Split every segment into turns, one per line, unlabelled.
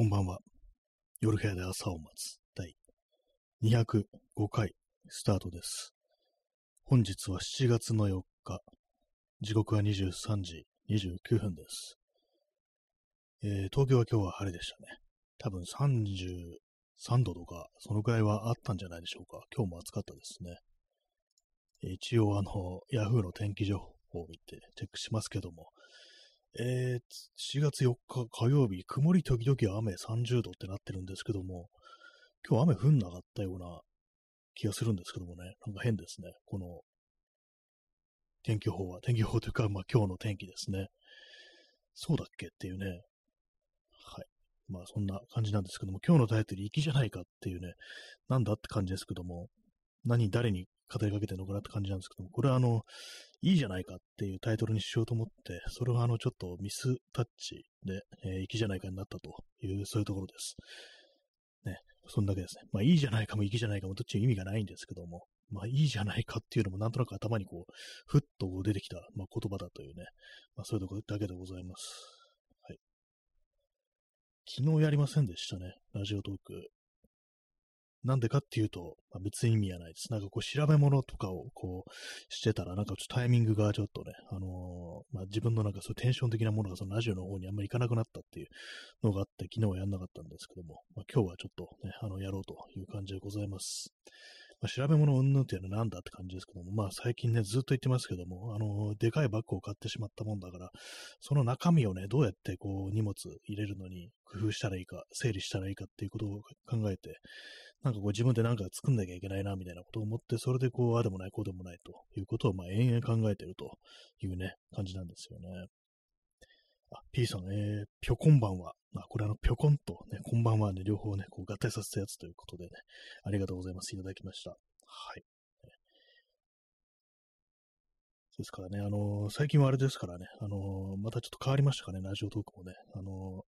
こんばんは。夜部屋で朝を待つ第205回スタートです。本日は7月の4日。時刻は23時29分です。えー東京は今日は晴れでしたね。多分33度とか、そのくらいはあったんじゃないでしょうか。今日も暑かったですね。一応、あの、ヤフーの天気情報を見てチェックしますけども、えー、4月4日火曜日、曇り時々雨30度ってなってるんですけども、今日雨降んなかったような気がするんですけどもね、なんか変ですね。この天気予報は、天気予報というか、まあ今日の天気ですね。そうだっけっていうね。はい。まあそんな感じなんですけども、今日のタイトル、粋じゃないかっていうね、なんだって感じですけども、何、誰に語りかけてるのかなって感じなんですけども、これはあの、いいじゃないかっていうタイトルにしようと思って、それはあの、ちょっとミスタッチで、えー、粋じゃないかになったという、そういうところです。ね、そんだけですね。まあ、いいじゃないかも粋じゃないかもどっちも意味がないんですけども、まあ、いいじゃないかっていうのもなんとなく頭にこう、ふっと出てきた、まあ、言葉だというね、まあ、そういうところだけでございます。はい。昨日やりませんでしたね、ラジオトーク。なんでかっていうと、まあ、別に意味はないです。なんかこう調べ物とかをこうしてたら、なんかちょっとタイミングがちょっとね、あのーまあ、自分のなんかそううテンション的なものがそのラジオの方にあんまり行かなくなったっていうのがあって、昨日はやんなかったんですけども、まあ、今日はちょっとね、あの、やろうという感じでございます。まあ、調べ物うんぬんっていうのはなんだって感じですけども、まあ最近ね、ずっと言ってますけども、あのーでかいバッグを買ってしまったもんだから、その中身をね、どうやってこう荷物入れるのに工夫したらいいか、整理したらいいかっていうことを考えて、なんかこう自分でなんか作んなきゃいけないな、みたいなことを思って、それでこう、ああでもない、こうでもないということを、まあ、延々考えてるというね、感じなんですよね。あ、P さん、えー、ぴょこんばんは。あ、これあの、ぴょこんとね、こんばんはね、両方ね、こう合体させたやつということでね、ありがとうございます。いただきました。はい。ですからね、あのー最近はあれですからね、あのーまたちょっと変わりましたかね、ラジオトークもね。あの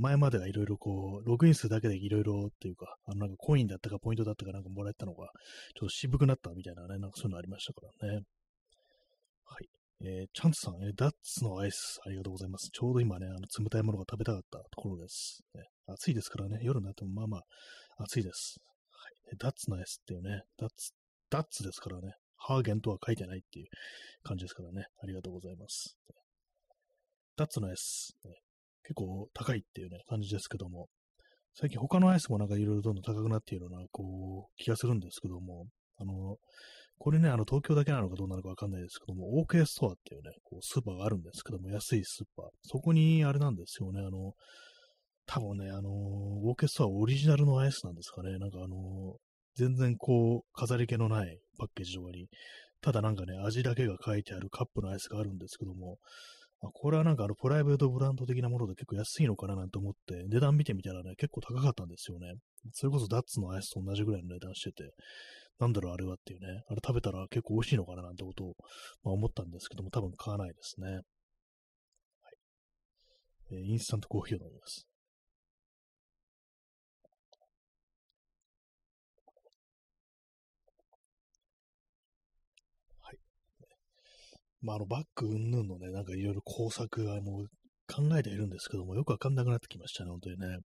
前まではいろいろこう、ログインするだけでいろいろっていうか、あのなんかコインだったかポイントだったかなんかもらえたのが、ちょっと渋くなったみたいなね、なんかそういうのありましたからね。はい。えー、チャンツさん、えーダッツのアイス、ありがとうございます。ちょうど今ね、あの冷たいものが食べたかったところです。ね、暑いですからね、夜になってもまあまあ暑いです。はい。ダッツのアイスっていうね、ダッツ、ダッツですからね、ハーゲンとは書いてないっていう感じですからね、ありがとうございます。ダッツのアイス、ね結構高いっていうね、感じですけども、最近他のアイスもなんかいろいろどんどん高くなっているような、こう、気がするんですけども、あの、これね、あの、東京だけなのかどうなのかわかんないですけども、OK ストアっていうね、こう、スーパーがあるんですけども、安いスーパー。そこに、あれなんですよね、あの、多分ね、あの、OK ストアオリジナルのアイスなんですかね、なんかあの、全然こう、飾り気のないパッケージとかに、ただなんかね、味だけが書いてあるカップのアイスがあるんですけども、あこれはなんかあのプライベートブランド的なもので結構安いのかななんて思って、値段見てみたらね、結構高かったんですよね。それこそダッツのアイスと同じぐらいの値段してて、なんだろうあれはっていうね、あれ食べたら結構美味しいのかななんてことを、まあ、思ったんですけども、多分買わないですね。はい。えーインスタントコーヒーを飲みます。まあ、あの、バッグ云々のね、なんかいろいろ工作がもう考えているんですけども、よくわかんなくなってきましたね、本当にね。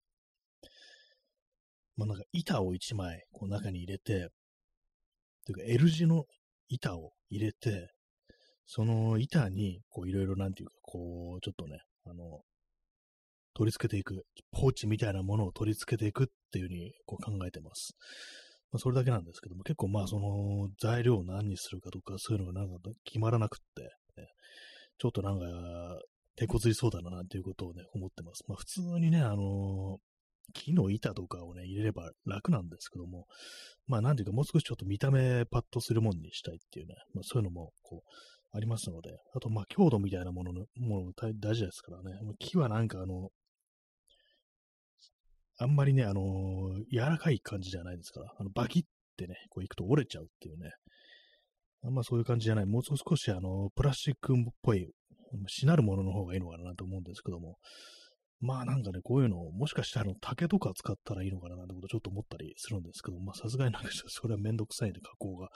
まあ、なんか板を一枚、こう中に入れて、というか L 字の板を入れて、その板に、こういろいろなんていうか、こう、ちょっとね、あの、取り付けていく、ポーチみたいなものを取り付けていくっていうふうにこう考えてます。まあ、それだけなんですけども、結構まあその材料を何にするかとか、そういうのがなんか決まらなくって、ね、ちょっとなんか、手こずりそうだななんていうことをね、思ってます。まあ普通にね、あの木の板とかをね、入れれば楽なんですけども、まあなんていうかもう少しちょっと見た目パッとするもんにしたいっていうね、まあそういうのもこうありますので、あとまあ強度みたいなものの、もの大大事ですからね、木はなんかあの、あんまりね、あのー柔らかい感じじゃないですから、あの、バキってね、こういくと折れちゃうっていうね。あんまそういう感じじゃない。もう少し、あの、プラスチックっぽい、しなるものの方がいいのかなと思うんですけども。まあなんかね、こういうのを、もしかしたら竹とか使ったらいいのかななんてことちょっと思ったりするんですけど、まあさすがになんかそれはめんどくさいんで加工が。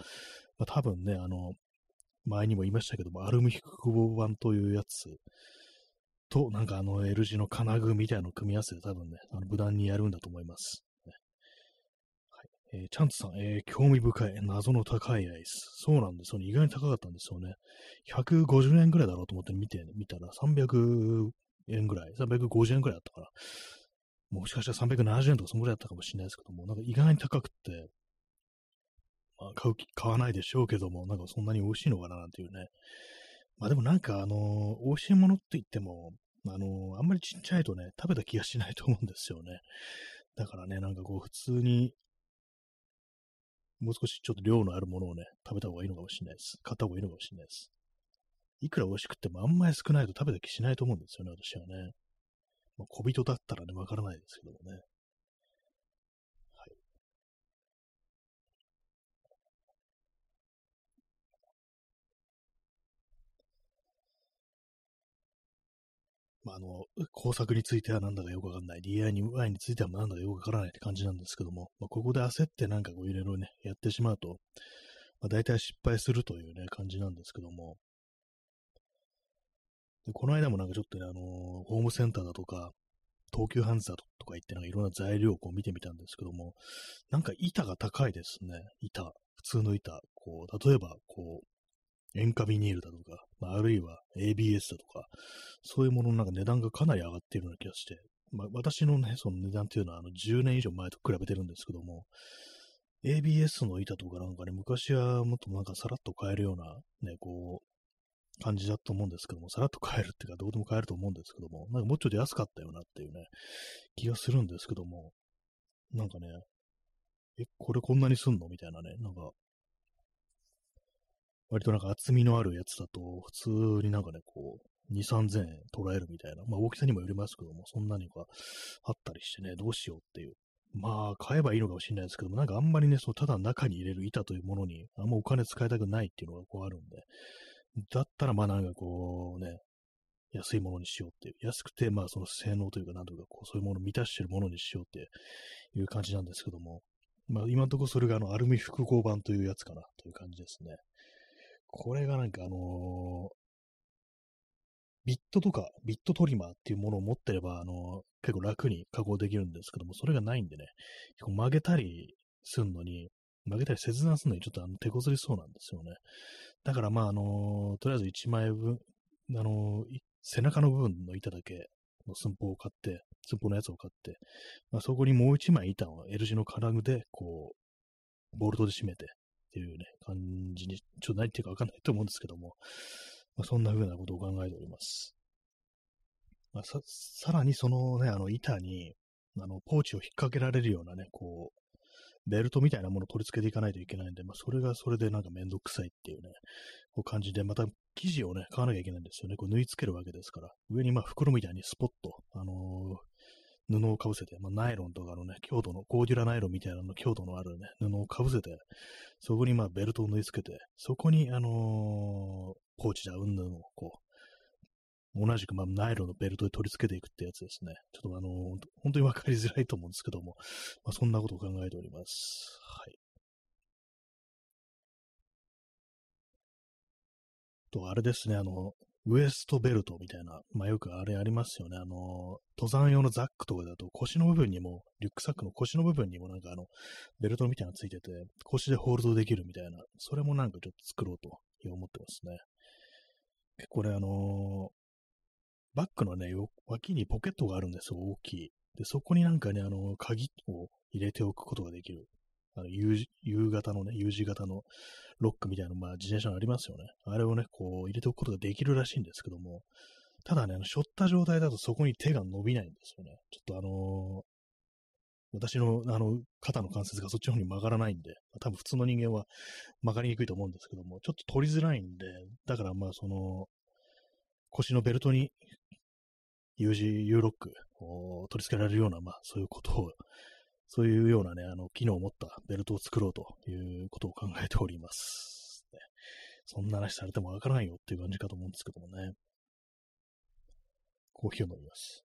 まあ多分ね、あの、前にも言いましたけども、アルミ複合板というやつと、なんかあの L 字の金具みたいなのを組み合わせて多分ね、あの無難にやるんだと思います。はいえー、チャンツさん、えー、興味深い、謎の高いアイス。そうなんですよね。意外に高かったんですよね。150円ぐらいだろうと思って見て、見たら300円ぐらい、350円ぐらいだったから、もしかしたら370円とかそのぐらいだったかもしれないですけども、なんか意外に高くて、まあ、買う買わないでしょうけども、なんかそんなに美味しいのかななんていうね。まあでもなんかあのー、美味しいものって言っても、あのー、あんまりちっちゃいとね、食べた気がしないと思うんですよね。だからね、なんかこう普通に、もう少しちょっと量のあるものをね、食べた方がいいのかもしれないです。買った方がいいのかもしれないです。いくら美味しくてもあんまり少ないと食べた気しないと思うんですよね、私はね。まあ、小人だったらね、わからないですけどもね。まあ、あの、工作についてはなんだかよくわかんない。DIY についてはなんだかよくわからないって感じなんですけども、まあ、ここで焦ってなんかこういろいろね、やってしまうと、まあ、大体失敗するというね、感じなんですけども、でこの間もなんかちょっとね、あのー、ホームセンターだとか、東急ハンズだとか言ってなんかいろんな材料をこう見てみたんですけども、なんか板が高いですね。板。普通の板。こう、例えば、こう、塩化ビニールだとか、まあ、あるいは ABS だとか、そういうもののなんか値段がかなり上がっているような気がして、まあ、私のね、その値段っていうのはあの10年以上前と比べてるんですけども、ABS の板とかなんかね、昔はもっとなんかさらっと買えるような、ね、こう、感じだと思うんですけども、さらっと買えるっていうか、どうでも買えると思うんですけども、なんかもうちょっと安かったよなっていうね、気がするんですけども、なんかね、え、これこんなにすんの？みたいなね、なんか、割となんか厚みのあるやつだと、普通になんかね、こう、2、3000円捉えるみたいな、まあ大きさにもよりますけども、そんなにかあったりしてね、どうしようっていう。まあ、買えばいいのかもしれないですけども、なんかあんまりね、そのただ中に入れる板というものに、あんまお金使いたくないっていうのがこうあるんで、だったら、まあなんかこうね、安いものにしようっていう、安くて、まあその性能というか、なんとかこう、そういうものを満たしてるものにしようっていう感じなんですけども、まあ今のところそれがあの、アルミ複合板というやつかなという感じですね。これがなんかあのー、ビットとか、ビットトリマーっていうものを持ってれば、あのー、結構楽に加工できるんですけども、それがないんでね、結構曲げたりすんのに、曲げたり切断するのにちょっとあの手こずりそうなんですよね。だからまあ、あのー、とりあえず1枚分、あの、背中の部分の板だけの寸法を買って、寸法のやつを買って、まあ、そこにもう1枚板を L 字の金具で、こう、ボルトで締めてっていうね、感じに、ちょっと何言っていうかわかんないと思うんですけども、まあ、そんな風なことを考えております。まあ、さ、さらにそのね、あの板に、あの、ポーチを引っ掛けられるようなね、こう、ベルトみたいなものを取り付けていかないといけないんで、まあ、それがそれでなんかめんどくさいっていうね、こう感じで、また生地をね、買わなきゃいけないんですよね。こう縫い付けるわけですから。上にまあ袋みたいにスポッと、あのー、布をかぶせて、まあ、ナイロンとかのね、強度の、コーデュラナイロンみたいなの強度のあるね、布をかぶせて、そこにまあベルトを縫い付けて、そこに、あのー、ポーチだ、うんぬんをこう、同じく、まあ、ナイロンのベルトで取り付けていくってやつですね。ちょっとあのー、本当にわかりづらいと思うんですけども、まあ、そんなことを考えております。はい。と、あれですね、あの、ウエストベルトみたいな、まあよくあれありますよね。あの、登山用のザックとかだと腰の部分にも、リュックサックの腰の部分にもなんかあの、ベルトみたいなのついてて、腰でホールドできるみたいな、それもなんかちょっと作ろうと思ってますね。結構ね、あのバッグのね、脇にポケットがあるんですよ、大きい。で、そこになんかね、あの、鍵を入れておくことができる。あの U, U 型のね、U 字型のロックみたいなまあ、自転車のありますよね。あれをね、こう、入れておくことができるらしいんですけども、ただね、あの、背負った状態だとそこに手が伸びないんですよね。ちょっとあのー、私の、あの、肩の関節がそっちの方に曲がらないんで、多分普通の人間は曲がりにくいと思うんですけども、ちょっと取りづらいんで、だからまあ、その、腰のベルトに U 字 U ロックを取り付けられるような、まあ、そういうことを、そういうようなね、あの、機能を持ったベルトを作ろうということを考えております。ね、そんな話されてもわからないよっていう感じかと思うんですけどもね。コーヒーを飲みます。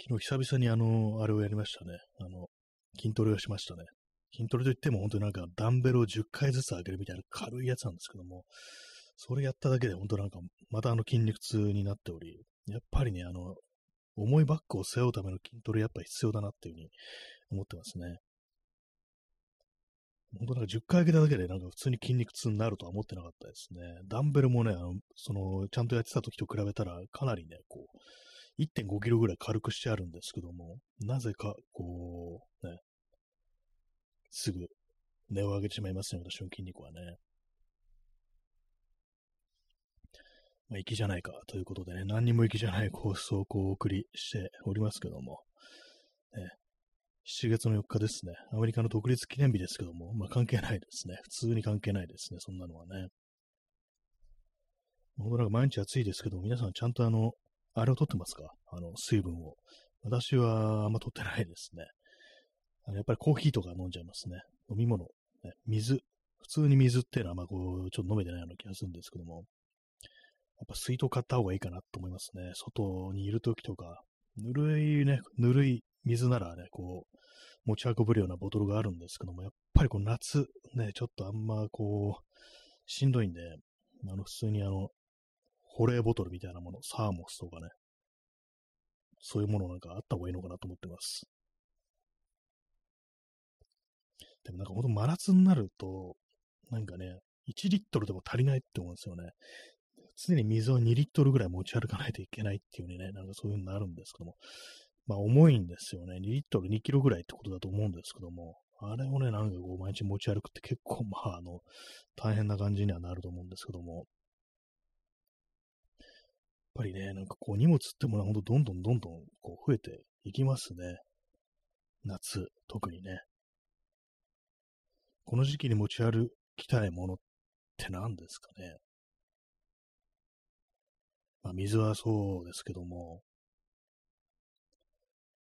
昨日久々にあの、あれをやりましたね。あの、筋トレをしましたね。筋トレといっても本当になんかダンベルを10回ずつ上げるみたいな軽いやつなんですけども、それやっただけで本当なんかまたあの筋肉痛になっており、やっぱりね、あの、重いバッグを背負うための筋トレやっぱ必要だなっていうふうに思ってますね。本当なんか10回上げただけでなんか普通に筋肉痛になるとは思ってなかったですね。ダンベルもね、あの、その、ちゃんとやってた時と比べたらかなりね、こう、1.5キロぐらい軽くしてあるんですけども、なぜか、こう、ね、すぐ値を上げてしまいますね、私の筋肉はね。まあ、粋じゃないかということでね、何にも粋じゃないコースをこうお送りしておりますけども、ね、7月の4日ですね、アメリカの独立記念日ですけども、まあ関係ないですね。普通に関係ないですね、そんなのはね。ほんとなんか毎日暑いですけど、皆さんちゃんとあの、あれを取ってますか？あの、水分を。私はあんま取ってないですね。あのやっぱりコーヒーとか飲んじゃいますね。飲み物、ね、水。普通に水っていうのはあんまこう、ちょっと飲めてないような気がするんですけども、やっぱ水筒買った方がいいかなと思いますね。外にいるときとか、ぬるいね、ぬるい水ならね、こう、持ち運ぶようなボトルがあるんですけども、やっぱりこう夏、ね、ちょっとあんまこう、しんどいんで、あの、普通にあの、保冷ボトルみたいなもの、サーモスとかね、そういうものなんかあった方がいいのかなと思ってます。でもなんかほんと真夏になると、なんかね、1リットルでも足りないって思うんですよね。常に水を2リットルぐらい持ち歩かないといけないっていうね、なんかそういう風になるんですけども、まあ重いんですよね。2リットル2キロぐらいってことだと思うんですけども、あれをね、なんかこう毎日持ち歩くって結構 まああの、大変な感じにはなると思うんですけども、やっぱりね、なんかこう荷物ってものはほんとどんどんどんどんこう増えていきますね。夏、特にね。この時期に持ち歩きたいものって何ですかね。まあ、水はそうですけども、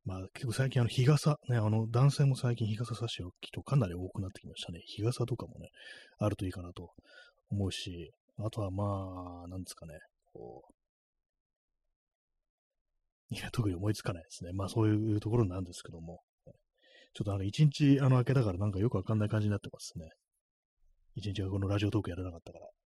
まあ、結構最近あの日傘、ね、あの男性も最近日傘差し置きとかなり多くなってきましたね。日傘とかもね、あるといいかなと思うし、あとはまあ、なんですかね、こう、いや、特に思いつかないですね。まあそういうところなんですけども、ちょっとなんか一日あの明けだからなんかよくわかんない感じになってますね。一日はこのラジオトークやらなかったから。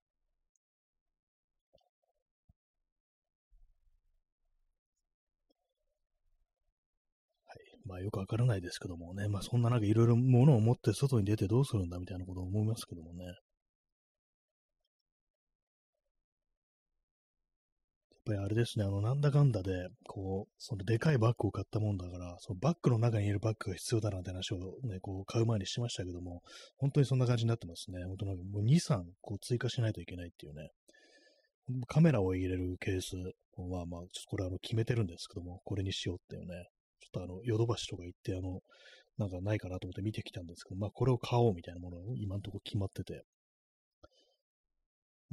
まあよくわからないですけどもね、まあそんななんかいろいろ物を持って外に出てどうするんだみたいなことを思いますけどもね。やっぱりあれですね、あの、なんだかんだで、こう、そのでかいバッグを買ったもんだから、そのバッグの中にいるバッグが必要だなんて話をね、こう、買う前にしましたけども、本当にそんな感じになってますね。本当なんかもう2、3、こう、追加しないといけないっていうね。カメラを入れるケースは、まあ、ちょっとこれあの、決めてるんですけども、これにしようっていうね。ちょっとあの、ヨドバシとか行って、あの、なんかないかなと思って見てきたんですけど、まあこれを買おうみたいなものが今んとこ決まってて、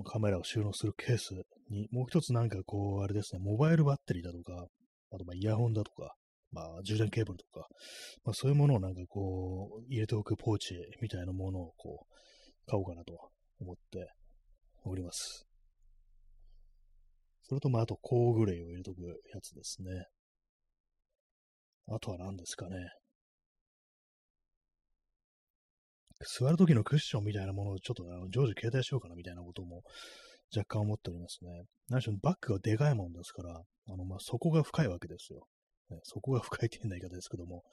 カメラを収納するケースに、もう一つなんかこう、あれですね、モバイルバッテリーだとか、あとまあイヤホンだとか、まあ充電ケーブルとか、まあそういうものをなんかこう、入れておくポーチみたいなものをこう、買おうかなと思っております。それとまああと工具類を入れとくやつですね。あとは何ですかね。座るときのクッションみたいなものをちょっとあの常時携帯しようかなみたいなことも若干思っておりますね。何しろバッグがでかいもんですから、あの、まあ、底が深いわけですよ。ね、底が深いって変な言い方ですけども、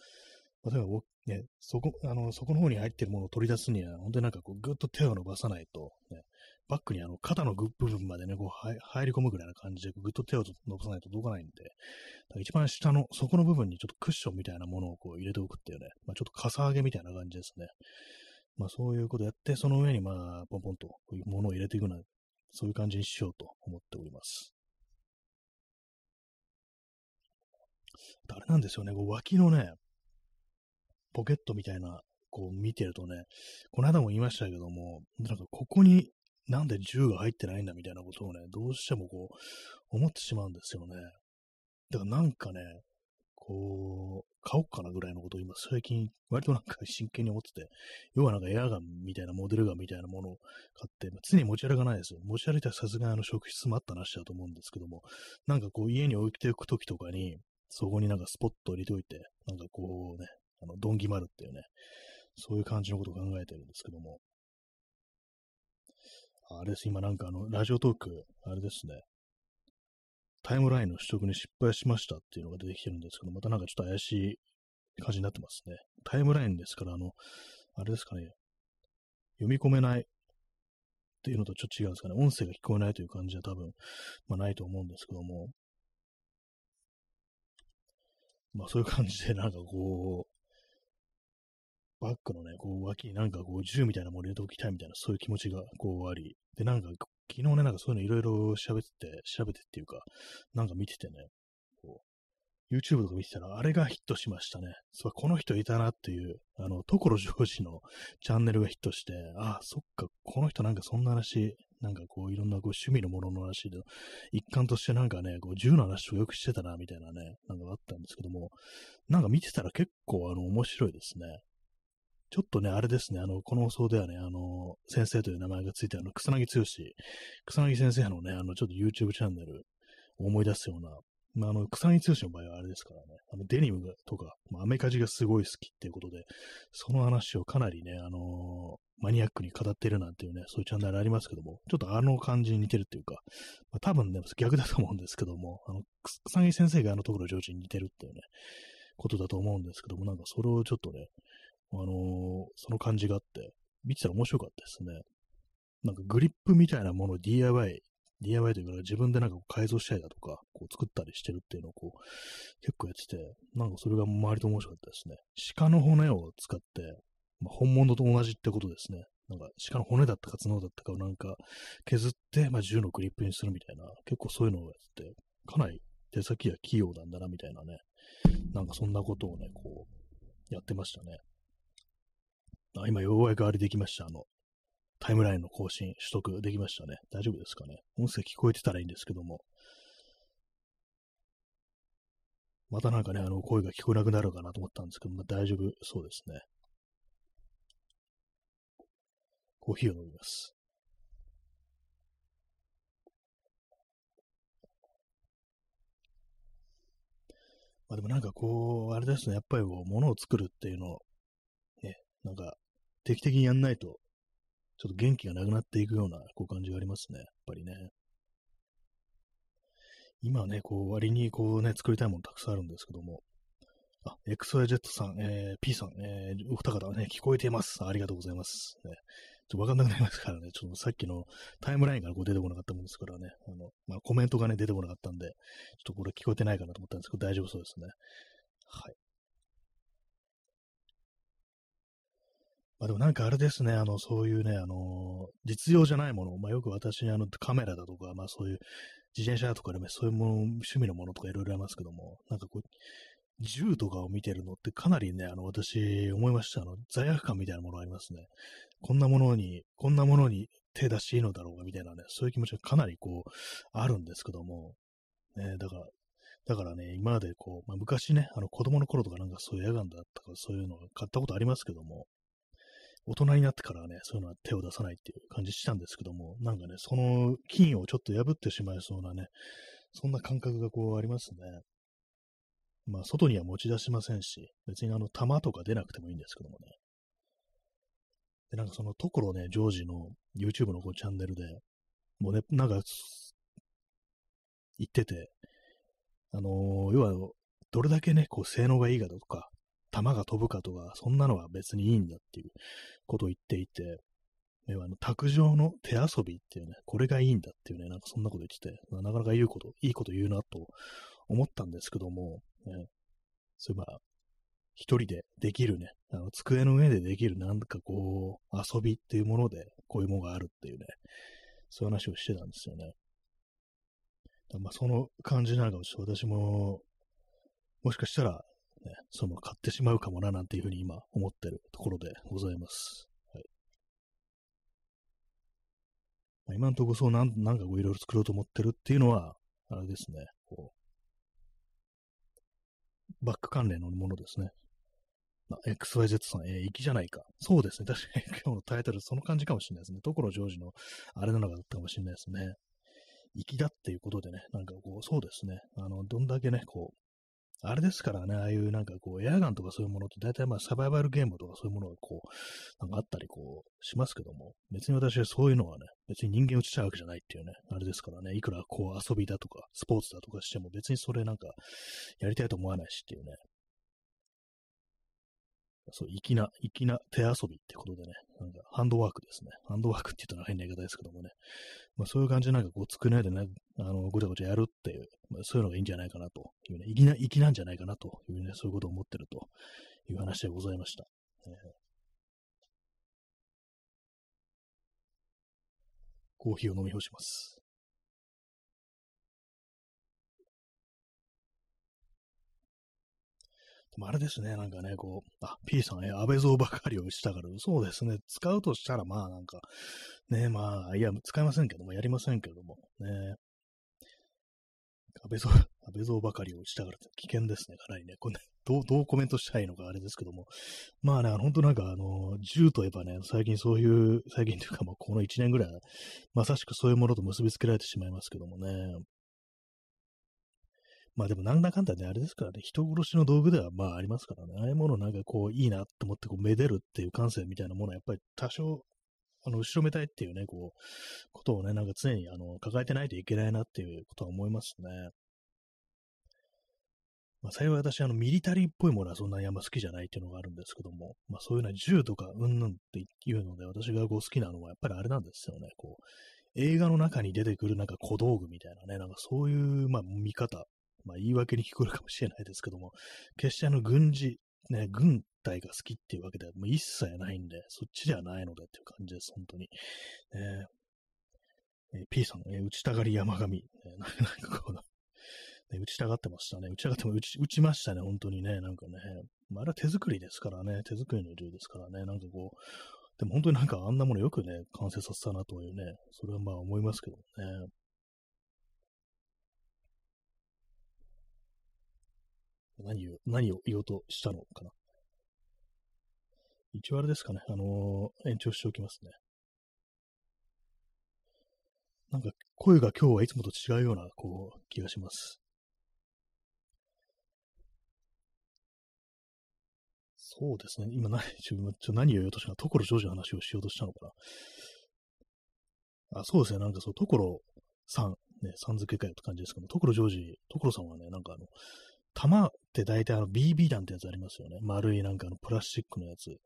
例えば、ね、そこ、あの、そこの方に入ってるものを取り出すには、本当になんかこう、ぐっと手を伸ばさないと、ね、バックにあの肩の部分までね、こう入り込むぐらいな感じでぐっと手を伸ばさないと届かないんで、一番下の底の部分にちょっとクッションみたいなものをこう入れておくっていうね、まあ、ちょっとかさ上げみたいな感じですね。まあそういうことやって、その上にまあポンポンとこういうものを入れていくような、そういう感じにしようと思っております。あれなんですよね、こう脇のね、ポケットみたいな、こう見てるとね、この間も言いましたけども、なんかここになんで銃が入ってないんだみたいなことをね、どうしてもこう、思ってしまうんですよね。だからなんかね、こう、買おうかなぐらいのことを今最近、割となんか真剣に思ってて、要はなんかエアガンみたいなモデルガンみたいなものを買って、まあ、常に持ち歩かないですよ。持ち歩いたらさすがにあの職質もあったなしだと思うんですけども、なんかこう家に置いておくときとかに、そこになんかスポット入れておいて、なんかこうね、あの、ドンギマルっていうね、そういう感じのことを考えてるんですけども。あれです、今なんかあの、ラジオトーク、あれですね。タイムラインの取得に失敗しましたっていうのが出てきてるんですけど、またなんかちょっと怪しい感じになってますね。タイムラインですから、あの、あれですかね。読み込めないっていうのとちょっと違うんですかね。音声が聞こえないという感じは多分、まあないと思うんですけども。まあそういう感じで、なんかこう、バッグのね、こう脇になんかこう銃みたいなもの入れておきたいみたいな、そういう気持ちがこうあり、で、なんか昨日ね、なんかそういうのいろいろ喋ってて、調べてっていうか、なんか見ててね、こう、YouTube とか見てたら、あれがヒットしましたね。そう、この人いたなっていう、あの、所ジョージのチャンネルがヒットして、ああ、そっか、この人なんかそんな話、なんかこう、いろんなこう趣味のものの話で、一環としてなんかね、こう、銃の話をよくしてたな、みたいなね、なんかあったんですけども、なんか見てたら結構、あの、面白いですね。ちょっとね、あれですね、あの、この放送ではね、あの、先生という名前がついてあの、草薙剛、草薙先生のね、あの、ちょっと YouTube チャンネルを思い出すような、まあ、あの、草薙剛の場合はあれですからね、あの、デニムとか、まあ、アメカジがすごい好きっていうことで、その話をかなりね、あのマニアックに語ってるなんていうね、そういうチャンネルありますけども、ちょっとあの感じに似てるっていうか、まあ、多分ね、逆だと思うんですけども、あの、草薙先生があのところ上司に似てるっていうね、ことだと思うんですけども、なんかそれをちょっとね、あのー、その感じがあって、見てたら面白かったですね。なんかグリップみたいなものを DIY、DIY というか自分でなんか改造したりだとか、こう作ったりしてるっていうのをこう、結構やってて、なんかそれが割と面白かったですね。鹿の骨を使って、まあ、本物と同じってことですね。なんか鹿の骨だったか角だったかをなんか削って、まあ、銃のグリップにするみたいな、結構そういうのをやってて、かなり手先が器用なんだなみたいなね、なんかそんなことをね、こう、やってましたね。あ今、ようやくあれできました。あの、タイムラインの更新、取得できましたね。大丈夫ですかね？音声聞こえてたらいいんですけども。またなんかね、あの、声が聞こえなくなるかなと思ったんですけど、まあ、大丈夫そうですね。コーヒーを飲みます。まあでもなんかこう、あれですね、やっぱりこう、物を作るっていうのねなんか、定期的にやんないと、ちょっと元気がなくなっていくような、こう感じがありますね。やっぱりね。今はね、こう、割にこうね、作りたいものたくさんあるんですけども、あ、XYZ さん、えー、P さん、えー、お二方ね、聞こえています。ありがとうございます。ね、ちょっとわかんなくなりますからね、ちょっとさっきのタイムラインからこう出てこなかったもんですからね、あの、まあ、コメントがね、出てこなかったんで、ちょっとこれ聞こえてないかなと思ったんですけど、大丈夫そうですね。はい。まあでもなんかあれですね、あの、そういうね、あの、実用じゃないもの、まあよく私、あの、カメラだとか、まあそういう自転車とかでもそういうもの、趣味のものとかいろいろありますけども、なんかこう、銃とかを見てるのってかなりね、あの、私思いました。あの、罪悪感みたいなものありますね。こんなものに、こんなものに手出していいのだろうかみたいなね、そういう気持ちがかなりこう、あるんですけども、ね、だから、だからね、今までこう、まあ、昔ね、あの子供の頃とかなんかそういうエアガンだったかそういうのを買ったことありますけども、大人になってからはね、そういうのは手を出さないっていう感じしたんですけども、なんかね、その金をちょっと破ってしまいそうなね、そんな感覚がこうありますね。まあ、外には持ち出しませんし、別にあの、弾とか出なくてもいいんですけどもね。で、なんかその、ところね、ジョージの YouTube のこうチャンネルで、もうね、なんか、言ってて、あのー、要は、どれだけね、こう、性能がいいかとか、弾が飛ぶかとか、そんなのは別にいいんだっていうことを言っていて、要はあの、卓上の手遊びっていうね、これがいいんだっていうね、なんかそんなこと言ってて、なかなか言うこと、いいこと言うなと思ったんですけども、ね、そういえば、一人でできるね、あの、机の上でできるなんかこう、遊びっていうもので、こういうものがあるっていうね、そういう話をしてたんですよね。まあ、その感じなのかもしれない。私も、もしかしたら、ね、その買ってしまうかもななんていうふうに今思ってるところでございます。はい。まあ、今のところそうなんなんかこういろいろ作ろうと思ってるっていうのは、あれですね、こう、バック関連のものですね。XYZ さん、えー、粋じゃないか。そうですね。確かに 今日のタイトル、その感じかもしれないですね。所ジョージのあれなのかだったかもしれないですね。粋だっていうことでね、なんかこう、そうですね。あの、どんだけね、こう、あれですからね、ああいうなんかこう、エアガンとかそういうものって大体まあサバイバルゲームとかそういうものがこう、なんかあったりこう、しますけども、別に私はそういうのはね、別に人間落ちちゃうわけじゃないっていうね、あれですからね、いくらこう遊びだとか、スポーツだとかしても別にそれなんか、やりたいと思わないしっていうね、そう、粋な、粋な手遊びってことでね、なんかハンドワークですね。ハンドワークって言ったら変な言い方ですけどもね。まあそういう感じでなんかこう作らないでね、あの、ごちゃごちゃやるっていう、まあそういうのがいいんじゃないかなというね、粋な、粋なんじゃないかなというね、そういうことを思ってるという話でございました。えー、コーヒーを飲み干します。でもあれですね、なんかね、こう、あ、P さん、え、安倍蔵ばかりをしたから、そうですね、使うとしたら、まあなんか、ね、まあ、いや、使いませんけども、やりませんけども、ね。安倍蔵、安倍蔵ばかりをしたからって危険ですね、かなりね。これ、ね、どう、どうコメントしたいいのかあれですけども。まあね、本当なんかあの、銃といえばね、最近そういう、最近というか、まあこの1年ぐらい、まさしくそういうものと結びつけられてしまいますけどもね。まあでもなんだかんだね、あれですからね、人殺しの道具ではまあありますからね、ああいうものなんかこういいなと思ってこうめでるっていう感性みたいなものはやっぱり多少、あの、後ろめたいっていうね、こう、ことをね、なんか常にあの、抱えてないといけないなっていうことは思いますね。まあ、幸い私、あの、ミリタリーっぽいものはそんなにあんま好きじゃないっていうのがあるんですけども、まあそういうのは銃とかうんぬんっていうので、私がこう好きなのはやっぱりあれなんですよね、こう、映画の中に出てくるなんか小道具みたいなね、なんかそういう、まあ見方まあ言い訳に聞こえるかもしれないですけども、決してあの軍事、ね、軍隊が好きっていうわけではもう一切ないんで、そっちではないのでっていう感じです、本当に。えー、P さん、えー、打ちたがり山上、えー、なんかこう、ね、打ちたがってましたね。打ちたがっても打ち、打ちましたね、本当にね。なんかね。まあ、あれは手作りですからね。手作りの銃ですからね。なんかこう、でも本当になんかあんなものよくね、完成させたなというね、それはまあ思いますけどね。何を、何を言おうとしたのかな。一応あれですかね、あのー、延長しておきますね。なんか声が今日はいつもと違うような、こう、気がします。そうですね。今何、ちょ、ちょ何を言おうとしたの所ジョージの話をしようとしたのかな。あ、そうですね。なんかそう、所さん、ね、さん付けかよって感じですけども、所ジョージ、所さんはね、なんかあの、弾って大体あの BB 弾ってやつありますよね。丸いなんかのプラスチックのやつ。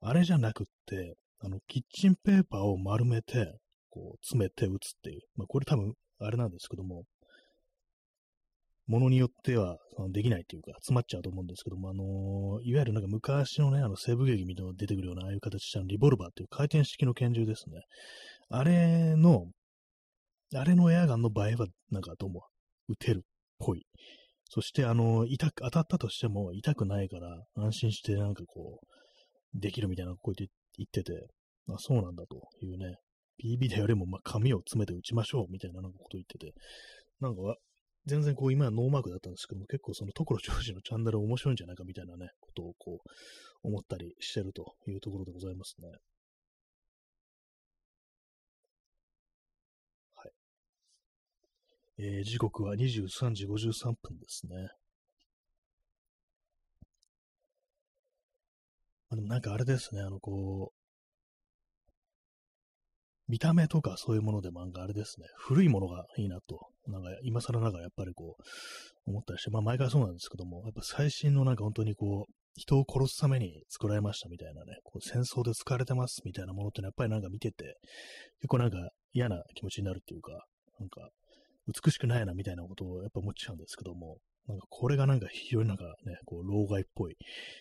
あれじゃなくって、あの、キッチンペーパーを丸めて、こう、詰めて打つっていう。まあ、これ多分、あれなんですけども、ものによってはできないっていうか、詰まっちゃうと思うんですけども、あのー、いわゆるなんか昔のね、あの西部劇みたいなのが出てくるような、ああいう形したリボルバーっていう回転式の拳銃ですね。あれの、あれのエアガンの場合は、なんかどうも、撃てるっぽいそして、あの、痛く、当たったとしても痛くないから、安心してなんかこう、できるみたいなこう言ってて、あ、そうなんだというね、PB でよりも、まあ、紙を詰めて打ちましょうみたいななんかこと言ってて、なんか、全然こう、今はノーマークだったんですけども、結構その所ジョージのチャンネル面白いんじゃないかみたいなね、ことをこう、思ったりしてるというところでございますね。えー、時刻は23時53分ですね。まあ、でもなんかあれですね、あの、こう、見た目とかそういうものでもなんかあれですね、古いものがいいなと、なんか今更ながらやっぱりこう、思ったりして、まあ毎回そうなんですけども、やっぱ最新のなんか本当にこう、人を殺すために作られましたみたいなね、こう戦争で使われてますみたいなものってのはやっぱりなんか見てて、結構なんか嫌な気持ちになるっていうか、なんか、美しくないなみたいなことをやっぱ思っちゃうんですけども、なんかこれがなんか非常になんかね、こう、老害っぽい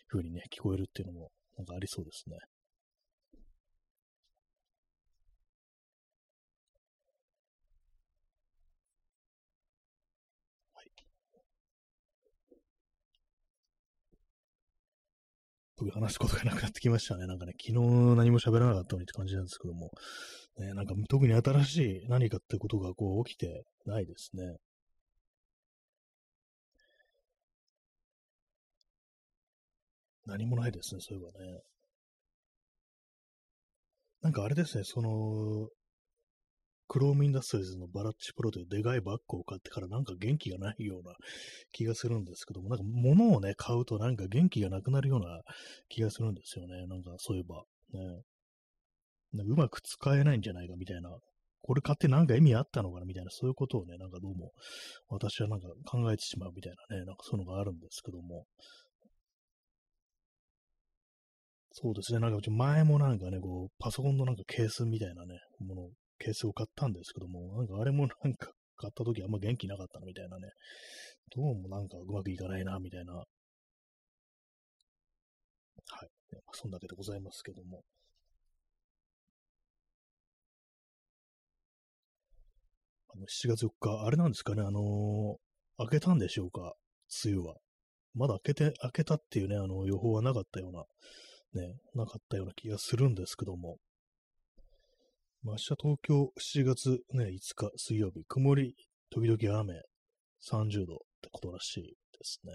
風にね、聞こえるっていうのもなんかありそうですね。はい。特に話すことがなくなってきましたね。なんかね、昨日何も喋らなかったのにって感じなんですけども、ね、なんか特に新しい何かってことがこう起きてないですね。何もないですね、そういえばね。なんかあれですね、その、クロームインダストリーズのバラッチプロというでかいバッグを買ってからなんか元気がないような気がするんですけども、なんか物をね、買うとなんか元気がなくなるような気がするんですよね。なんかそういえば。ね。うまく使えないんじゃないかみたいな。これ買ってなんか意味あったのかなみたいな、そういうことをね、なんかどうも私はなんか考えてしまうみたいなね、なんかそういうのがあるんですけども。そうですね。なんか前もなんかね、こう、パソコンのなんかケースみたいなね、もの、ケースを買ったんですけども、なんかあれもなんか買った時あんま元気なかったみたいなね、どうもなんかうまくいかないな、みたいな。はい。まあそんだけでございますけども。あの、7月4日、あれなんですかね、あのー、開けたんでしょうか、梅雨は。まだ開けて、開けたっていうね、あの、予報はなかったようなね、なかったような気がするんですけども、まあ、明日東京7月、ね、5日水曜日、曇り、時々雨、30度ってことらしいですね。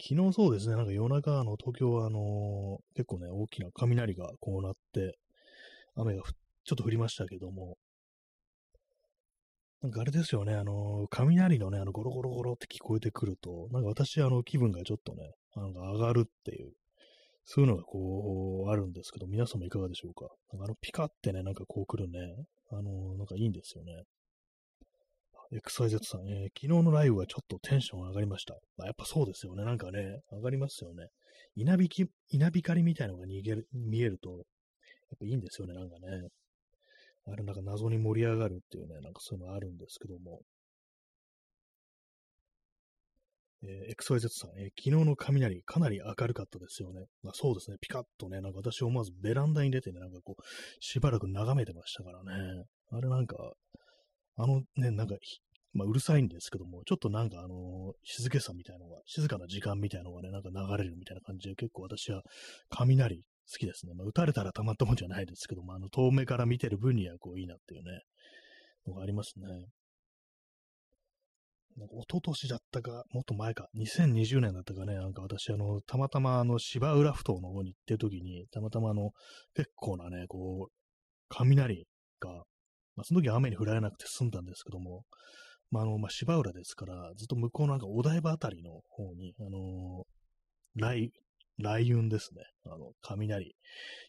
昨日そうですね、なんか夜中、あの、東京はあのー、結構ね、大きな雷がこうなって、雨が降っちょっと降りましたけども、なんかあれですよね、あの、雷のね、あの、ゴロゴロゴロって聞こえてくると、なんか私、あの、気分がちょっとね、なんか上がるっていう、そういうのがこう、あるんですけど、皆さんもいかがでしょうか？なんかあの、ピカってね、なんかこう来るね、あの、なんかいいんですよね。XYZ さん、えー、昨日のライブはちょっとテンション上がりました。まあ、やっぱそうですよね。なんかね、上がりますよね。稲引、稲光みたいなのが逃げる、見えると、やっぱいいんですよね、なんかね。あれなんか謎に盛り上がるっていうね、なんかそういうのあるんですけども。えー、XYZ さん、えー、昨日の雷かなり明るかったですよね。まあ、そうですね、ピカッとね、なんか私思わずベランダに出てね、なんかこう、しばらく眺めてましたからね。あれなんか、あのね、なんか、まあ、うるさいんですけども、ちょっとなんかあの、静けさみたいなのが、静かな時間みたいなのがね、なんか流れるみたいな感じで、結構私は雷好きですね。まあ、撃たれたらたまったもんじゃないですけども、あの、遠目から見てる分にはこういいなっていうね、のがありますね。なんか一昨年だったか、もっと前か、2020年だったかね、なんか私、あの、たまたまあの、芝浦ふ頭の方に行ってる時に、たまたまあの、結構なね、こう、雷が、まあ、その時は雨に降られなくて済んだんですけども、まあ、あの、まあ、芝浦ですから、ずっと向こうのなんかお台場あたりの方に、あのー、雷、雷雲ですね。あの、雷、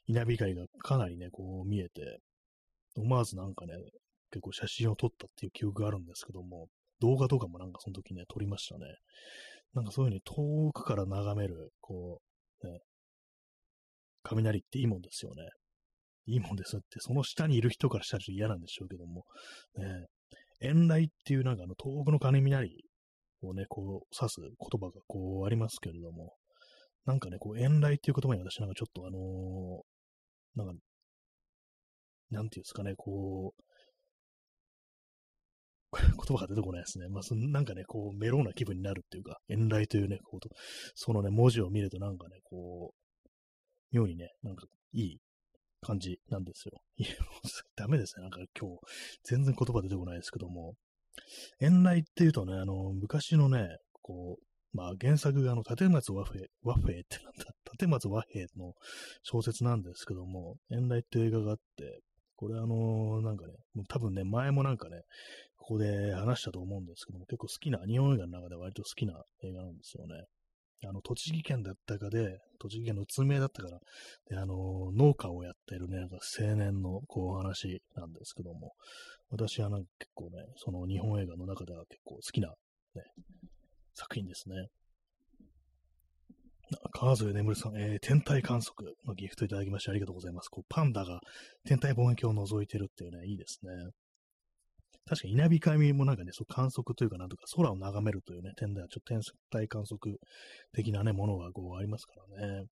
稲光がかなりね、こう見えて、思わずなんかね、結構写真を撮ったっていう記憶があるんですけども、動画とかもなんかその時ね、撮りましたね。なんかそういうふうに遠くから眺める、こう、ね、雷っていいもんですよね。いいもんですって、その下にいる人からしたら嫌なんでしょうけども、ね、遠雷っていうなんかあの遠くの雷をね、こう指す言葉がこうありますけれども、なんかね、こう、遠来っていう言葉に私なんかちょっとあのー、なんか、なんていうんですかね、こう、言葉が出てこないですね。まあ、そなんかね、こう、メローな気分になるっていうか、遠来というね、こうそのね、文字を見るとなんかね、こう、妙にね、なんかいい感じなんですよ。いや、ダメですね。なんか今日、全然言葉出てこないですけども、遠来っていうとね、あの、昔のね、こう、まあ原作があの、立松和平、和平ってなんだ、立松和平の小説なんですけども、遠来っていう映画があって、これあのー、なんかね、多分ね、前もなんかね、ここで話したと思うんですけども、結構好きな、日本映画の中で割と好きな映画なんですよね。あの、栃木県だったかで、栃木県の宇都宮だったから、で、あの、農家をやってるね、なんか青年のこう話なんですけども、私はなんか結構ね、その日本映画の中では結構好きなね、作品ですね。川添眠さん、えー、天体観測のギフトいただきましてありがとうございます。こうパンダが天体望遠鏡を覗いてるっていうね、いいですね。確かに稲光もなんかね、そう観測というかなんとか空を眺めるというね、点ではちょっと天体観測的なね、ものがこうありますからね。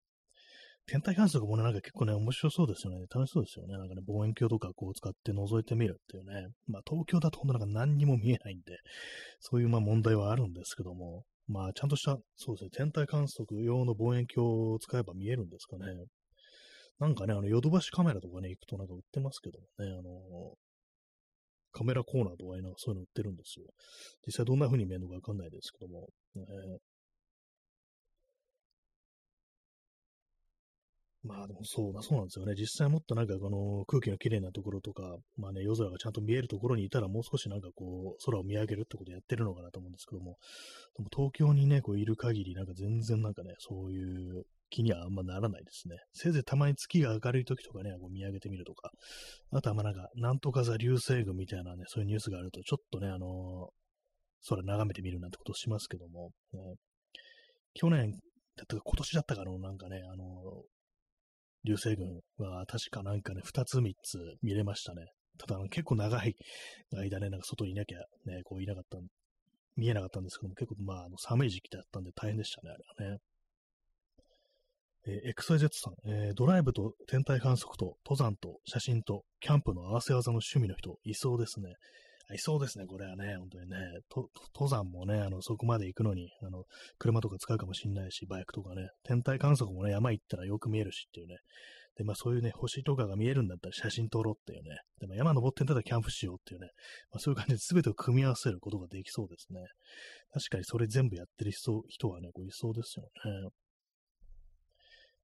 天体観測もね、なんか結構ね、面白そうですよね。楽しそうですよね。なんかね、望遠鏡とかこう使って覗いてみるっていうね。まあ東京だとほんとなんか何にも見えないんで、そういうまあ問題はあるんですけども、まあちゃんとした、そうですね、天体観測用の望遠鏡を使えば見えるんですかね。なんかね、あの、ヨドバシカメラとかね、行くとなんか売ってますけどもね、あの、カメラコーナーとかになんかそういうの売ってるんですよ。実際どんな風に見えるのかわかんないですけども、ね、まあでもそうだ、そうなんですよね。実際もっとなんかこの空気の綺麗なところとか、まあね、夜空がちゃんと見えるところにいたらもう少しなんかこう、空を見上げるってことやってるのかなと思うんですけども、でも東京にね、こういる限りなんか全然なんかね、そういう気にはあんまならないですね。せいぜいたまに月が明るい時とかね、こう見上げてみるとか、あとはまあなんか、なんとか座流星群みたいなね、そういうニュースがあると、ちょっとね、あのー、空眺めてみるなんてことしますけども、ね、去年だったか今年だったかの、なんかね、あのー、流星群は確かなんかね、二つ三つ見れましたね。ただ、結構長い間ね、なんか外にいなきゃね、こういなかった、見えなかったんですけども、結構まあ、あの寒い時期だったんで大変でしたね、あれはね。えー、XYZ さん、えー、ドライブと天体観測と登山と写真とキャンプの合わせ技の趣味の人、いそうですね。いそうですね、これはね、本当にね。登山もね、あの、そこまで行くのに、あの、車とか使うかもしんないし、バイクとかね、天体観測もね、山行ったらよく見えるしっていうね。で、まあそういうね、星とかが見えるんだったら写真撮ろうっていうね。で、まあ山登ってんだったらキャンプしようっていうね。まあそういう感じで全てを組み合わせることができそうですね。確かにそれ全部やってる人人はね、こういそうですよね。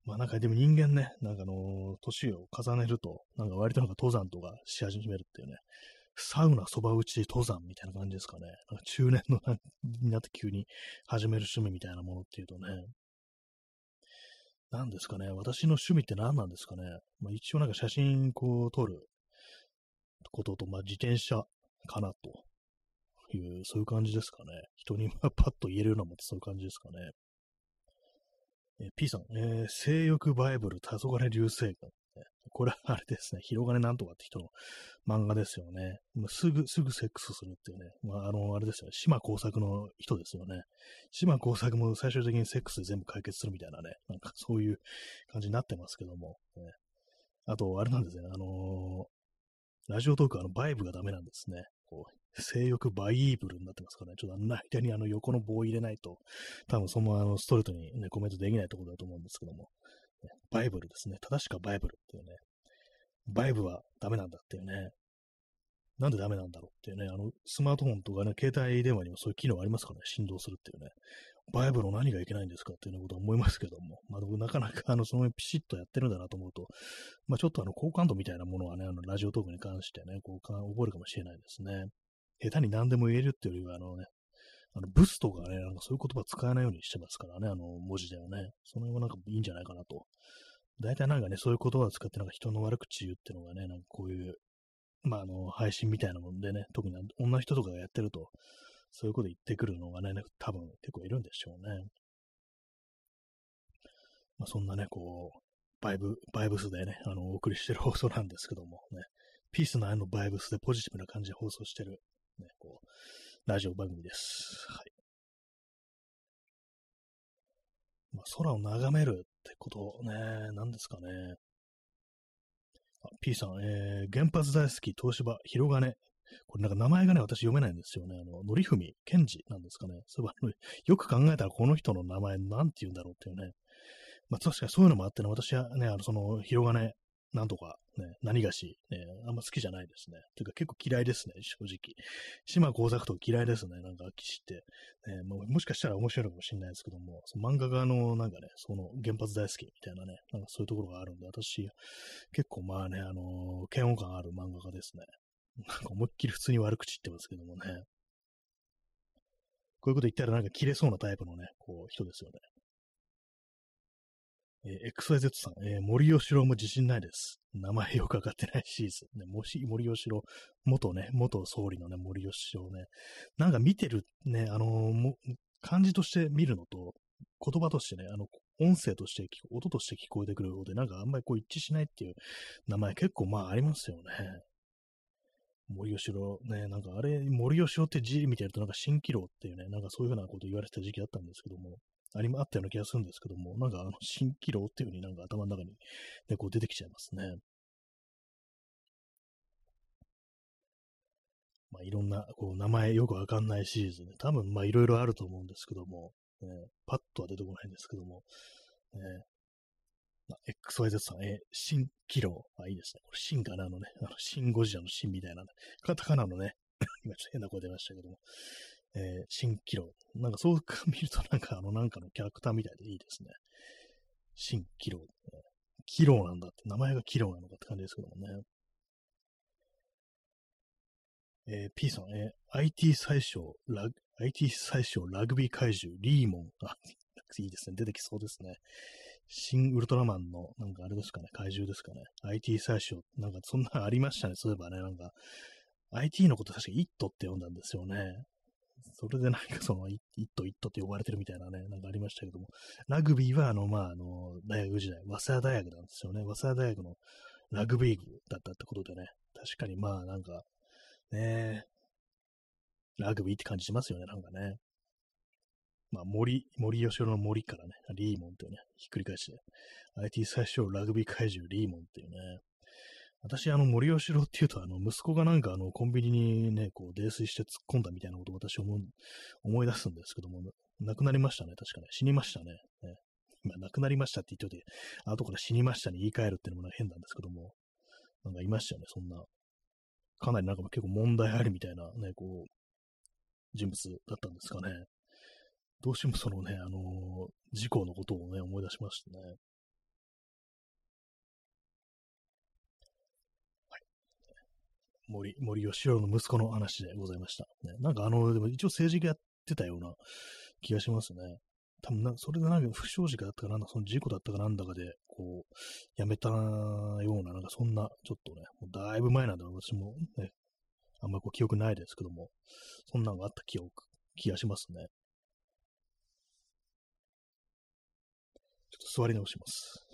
まあなんかでも人間ね、なんかあの年を重ねると、なんか割となんか登山とかし始めるっていうね。サウナ、そば打ち、登山みたいな感じですかね。なんか中年のなになって急に始める趣味みたいなものっていうとね、何ですかね。私の趣味って何なんですかね。まあ、一応なんか写真こう撮ることと、まあ、自転車かなという、そういう感じですかね。人にパッと言えるようなもんってそういう感じですかね。え P さん、えー、性欲バイブル、黄昏流星群。これはあれですね、広金なんとかって人の漫画ですよね。すぐ、すぐセックスするっていうね。まあ、あの、あれですよね。島工作の人ですよね。島工作も最終的にセックスで全部解決するみたいなね。なんかそういう感じになってますけども。ね、あと、あれなんですね。あのー、ラジオトークあのバイブがダメなんですね。こう性欲バイーブルになってますからね。ちょっとあの間にあの横の棒を入れないと、多分そのあのストレートにね、コメントできないところだと思うんですけども。バイブルですね。正しくはバイブルっていうね。バイブはダメなんだっていうね。なんでダメなんだろうっていうね。あの、スマートフォンとかね、携帯電話にもそういう機能ありますからね。振動するっていうね。バイブルの何がいけないんですかっていうようなことは思いますけども。まあ、なかなかあの、その辺ピシッとやってるんだなと思うと、まあ、ちょっとあの、好感度みたいなものはね、あの、ラジオトークに関してね、こう、覚えるかもしれないですね。下手に何でも言えるっていうよりは、あのね、あの、ブスとかね、なんかそういう言葉使わないようにしてますからね、あの、文字ではね。その辺はなんかいいんじゃないかなと。大体なんかね、そういう言葉を使ってなんか人の悪口言うっていうのがね、なんかこういう、まあ、あの、配信みたいなもんでね、特に女の人とかがやってると、そういうこと言ってくるのがね、多分結構いるんでしょうね。まあ、そんなね、こう、バイブ、バイブスでね、あの、お送りしてる放送なんですけども、ね、ピースのあのバイブスでポジティブな感じで放送してる、ね、こう、ラジオ番組です。はい。まあ、空を眺めるってことね、何ですかね。P さん、えー、原発大好き、東芝、広金。これなんか名前がね、私読めないんですよね。あの、のりふみ、ケンジなんですかね。そういえば、よく考えたらこの人の名前なんて言うんだろうっていうね。まあ確かにそういうのもあってね、私はね、あの、その、広金なんとか、ね、何がし、ね、あんま好きじゃないですね。ていうか結構嫌いですね、正直。島工作と嫌いですね、なんか、秋氏って。ね、ももしかしたら面白いのかもしれないですけども、漫画家のなんかね、その原発大好きみたいなね、なんかそういうところがあるんで、私、結構まあね、あのー、嫌悪感ある漫画家ですね。なんか思いっきり普通に悪口言ってますけどもね。こういうこと言ったらなんか切れそうなタイプのね、こう、人ですよね。えー、XYZ さん、えー、森吉郎も自信ないです。名前よくわかってないシーズン。ね、もし、森吉郎、元ね、元総理のね、森吉郎ね、なんか見てるね、あのー、漢字として見るのと、言葉としてね、あの、音声として、音として聞こえてくるので、なんかあんまりこう一致しないっていう名前結構まあありますよね。森吉郎、ね、なんかあれ、森吉郎って字見てるとなんか蜃気楼っていうね、なんかそういうふうなこと言われてた時期あったんですけども、ありあったような気がするんですけども、なんかあの、蜃気楼っていう風になんか頭の中に、ね、こう出てきちゃいますね。まあ、いろんな、こう、名前よくわかんないシリーズね、多分、まあ、いろいろあると思うんですけども、ね、パッとは出てこないんですけども、ね、まあ、XYZ さん、え、蜃気楼。あ、いいですね。これ、シンかなあのね、あの、シンゴジラのシンみたいな、ね、カタカナのね、今ちょっと変な声出ましたけども、えー、新キロ。なんかそう見るとなんかあのなんかのキャラクターみたいでいいですね。新キロ。キロなんだって、名前がキロなのかって感じですけどもね。えー、P さん、えー、IT 最小ラグ、IT 最小ラグビー怪獣、リーモン。あ、いいですね。出てきそうですね。新ウルトラマンの、なんかあれですかね、怪獣ですかね。IT 最小、なんかそんなありましたね。そういえばね、なんか、IT のこと確かイットって呼んだんですよね。それでなんかその、イット、イットって呼ばれてるみたいなね、なんかありましたけども、ラグビーはあの、まあ、あの、大学時代、早稲田大学なんですよね。早稲田大学のラグビー部だったってことでね、確かにまあ、なんか、ねラグビーって感じしますよね、なんかね。まあ、森、森吉郎の森からね、リーモンっていうね、ひっくり返して、IT 最初ラグビー怪獣リーモンっていうね、私、あの、森吉郎っていうと、あの、息子がなんか、あの、コンビニにね、こう、泥酔して突っ込んだみたいなことを私思思い出すんですけども、亡くなりましたね、確かね。死にましたね。ね今、亡くなりましたって言ってて、後から死にましたに言い換えるっていうのも変なんですけども、なんかいましたよね、そんな。かなりなんか結構問題ありみたいなね、こう、人物だったんですかね。どうしてもそのね、あのー、事故のことをね、思い出しましたね。森、森吉郎の息子の話でございました。ね、なんかあの、でも一応政治家やってたような気がしますね。多分な、それがなんか不祥事かだったかなんだ、その事故だったかなんだかで、こう、やめたような、なんかそんな、ちょっとね、もうだいぶ前なんで私もね、あんまこう記憶ないですけども、そんなのがあった記憶、気がしますね。ちょっと座り直します。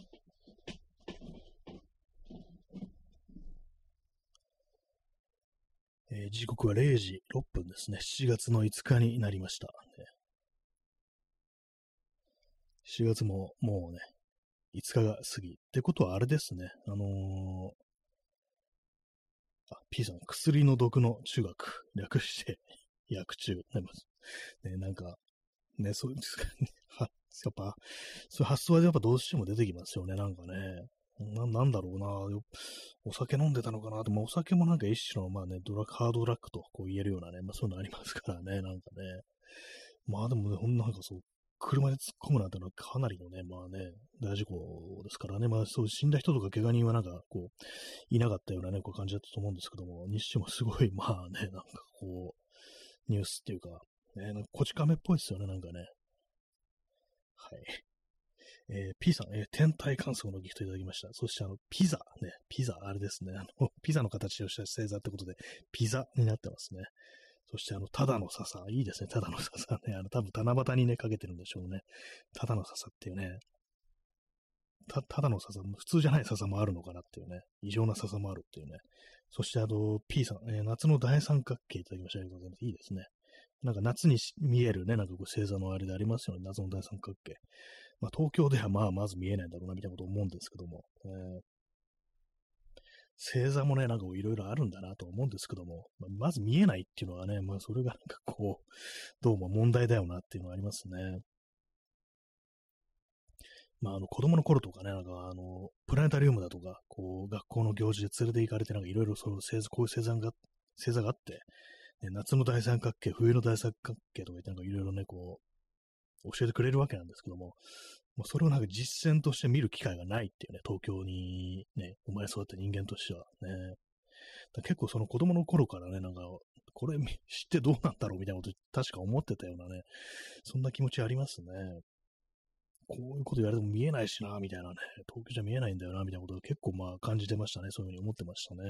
えー、時刻は0時6分ですね。7月の5日になりました。ね、7月ももうね、5日が過ぎ。ってことはあれですね。あのー、あ、P さん、薬の毒の中学、略して 薬中なります。ね、なんか、ね、そうですかね。は、やっぱ、そういう発想はやっぱどうしても出てきますよね、なんかね。ななんだろうな、お酒飲んでたのかなと、まあ、お酒もなんか一種の、まあね、ドラッグ、ハードラッグとこう言えるようなね、まあそういうのありますからね、なんかね。まあでもね、ほんなんかそう、車で突っ込むなんてのはかなりのね、まあね、大事故ですからね、まあそう死んだ人とか怪我人はなんかこう、いなかったようなね、こう感じだったと思うんですけども、にしてもすごい、まあね、なんかこう、ニュースっていうか、ね、なんかこち亀っぽいですよね、なんかね。はい。えー、P さん、えー、天体観測のギフトいただきました。そしてあの、ピザ、ね、ピザ、あれですね、あの、ピザの形をした星座ってことで、ピザになってますね。そしてあの、ただの笹、いいですね、ただの笹ね、あの、多分七夕にね、かけてるんでしょうね。ただの笹っていうね、た、ただの笹、普通じゃない笹もあるのかなっていうね、異常な笹もあるっていうね。そしてあの、P さん、えー、夏の大三角形いただきました。ありがとうございます。いいですね。なんか夏に見えるね、なんかこう星座のあれでありますよね、夏の大三角形。まあ、東京ではまあまず見えないんだろうな、みたいなこと思うんですけども、えー、星座もね、なんかいろいろあるんだなと思うんですけども、まあ、まず見えないっていうのはね、まあそれがなんかこう、どうも問題だよなっていうのはありますね。まあ、あの、子供の頃とかね、なんか、あの、プラネタリウムだとか、こう、学校の行事で連れて行かれて、なんかいろいろそう、星座、こういう星座が、星座があって、ね、夏の大三角形、冬の大三角形とか言って、なんかいろいろね、こう、教えてくれるわけなんですけども、もうそれをなんか実践として見る機会がないっていうね、東京にね、生まれ育った人間としてはね。結構その子供の頃からね、なんか、これ知ってどうなんだろうみたいなこと確か思ってたようなね、そんな気持ちありますね。こういうこと言われても見えないしな、みたいなね、東京じゃ見えないんだよな、みたいなことを結構まあ感じてましたね。そういうふうに思ってましたね。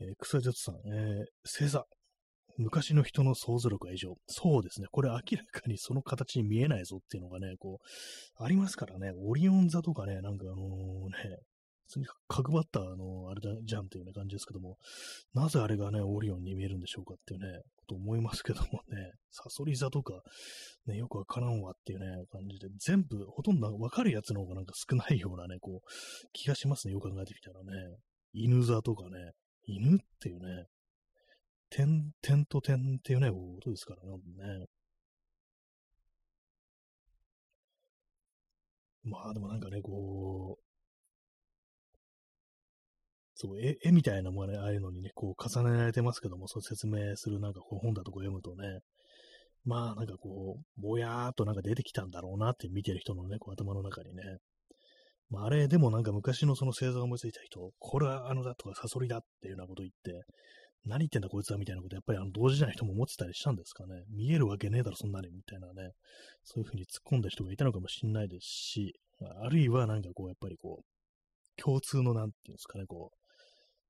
えー、草絶さん、えー、星座、昔の人の想像力が異常。そうですね。これ明らかにその形に見えないぞっていうのがね、こう、ありますからね。オリオン座とかね、なんかあのね、普通に角張ったあの、あれだじゃんっていうね感じですけども、なぜあれがね、オリオンに見えるんでしょうかっていうね、こと思いますけどもね、サソリ座とか、ね、よくわからんわっていうね、感じで、全部、ほとんどわかるやつの方がなんか少ないようなね、こう、気がしますね。よく考えてみたらね。犬座とかね、犬っていうね、点、点と点っていうね、ことですからね。まあでもなんかね、こう、そう、絵、絵みたいなものね、ああいうのにね、こう重ねられてますけども、そう説明するなんかこう本だとこ読むとね、まあなんかこう、ぼやーっとなんか出てきたんだろうなって見てる人のね、こう頭の中にね、まあ、あれでもなんか昔のその星座を思いついた人、これはあのだとかサソリだっていうようなこと言って、何言ってんだこいつはみたいなことやっぱりあの同時代の人も思ってたりしたんですかね。見えるわけねえだろそんなにみたいなね。そういうふうに突っ込んだ人がいたのかもしれないですし、あるいはなんかこうやっぱりこう、共通のなんていうんですかね、こう、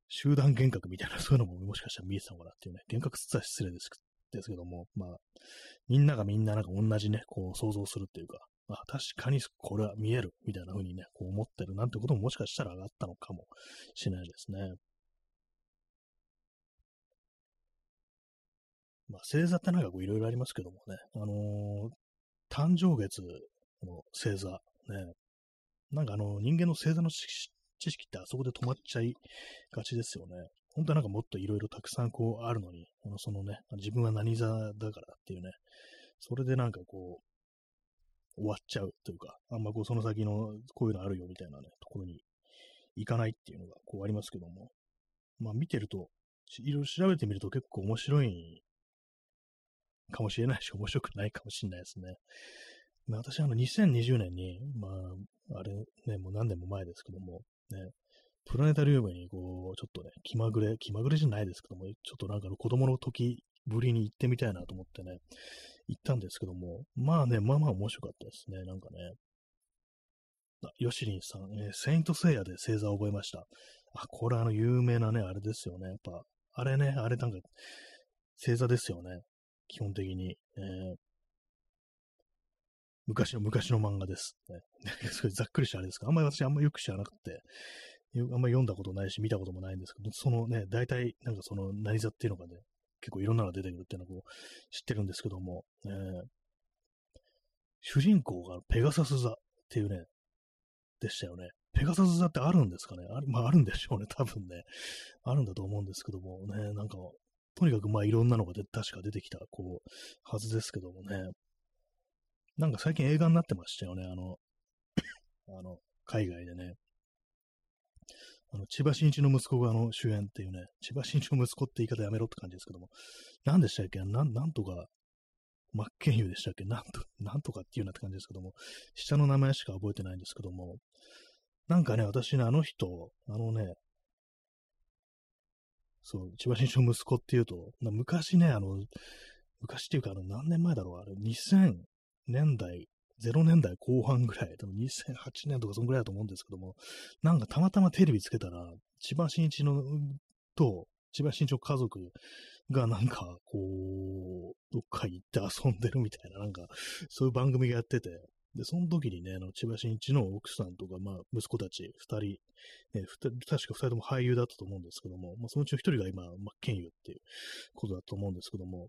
集団幻覚みたいなそういうのももしかしたら見えてたのかなっていうね。幻覚つったら失礼ですですけども、まあ、みんながみんななんか同じね、こう想像するっていうか、あ、確かにこれは見えるみたいな風にね、こう思ってるなんてことももしかしたら上がったのかもしれないですね。まあ、星座ってなんかこういろいろありますけどもね、あのー、誕生月の星座、ね、なんかあの、人間の星座の知識ってあそこで止まっちゃいがちですよね。本当はなんかもっといろいろたくさんこうあるのに、あのそのね、自分は何座だからっていうね、それでなんかこう、終わっちゃうというか、あんまこうその先のこういうのあるよみたいなね、ところに行かないっていうのがこうありますけども、まあ見てると、いろいろ調べてみると結構面白いかもしれないし、面白くないかもしれないですね。まあ、私、あの、2020年に、まあ、あれね、もう何年も前ですけども、ね、プラネタリウムに、こう、ちょっとね、気まぐれ、気まぐれじゃないですけども、ちょっとなんかの子供の時ぶりに行ってみたいなと思ってね、行ったんですけども、まあね、まあまあ面白かったですね、なんかね。あ、ヨシリンさん、えー、セイントセイヤで星座を覚えました。あ、これあの有名なね、あれですよね。やっぱ、あれね、あれなんか、星座ですよね。基本的に。えー、昔の、昔の漫画です。ね、それざっくりしたあれですか？あんまり私あんまよく知らなくて、あんまり読んだことないし、見たこともないんですけど、そのね、大体、なんかその、何座っていうのがね、結構いろんなのが出てくるっていうのを知ってるんですけども、えー、主人公がペガサス座っていうね、でしたよね。ペガサス座ってあるんですかね？あまあ、あるんでしょうね、多分ね。あるんだと思うんですけどもね、なんか、とにかくまあいろんなのがで確か出てきた、こう、はずですけどもね。なんか最近映画になってましたよね、あの、あの、海外でね。あの、千葉真一の息子があの主演っていうね、千葉真一の息子って言い方やめろって感じですけども、何でしたっけ？なん、なんとか、真剣佑でしたっけ？なんと、なんとかっていうなって感じですけども、下の名前しか覚えてないんですけども、なんかね、私ね、あの人、あのね、そう、千葉真一の息子っていうと、昔ね、あの、昔っていうか、あの、何年前だろう、あれ、2000年代、0年代後半ぐらい、多分2008年とかそんぐらいだと思うんですけども、なんかたまたまテレビつけたら、千葉真一の、と、千葉真一の家族がなんか、こう、どっか行って遊んでるみたいな、なんか、そういう番組がやってて、で、その時にね、あの、千葉真一の奥さんとか、まあ、息子たち二人、ね、二人、確か二人とも俳優だったと思うんですけども、まあ、そのうちの一人が今、真剣佑っていうことだと思うんですけども、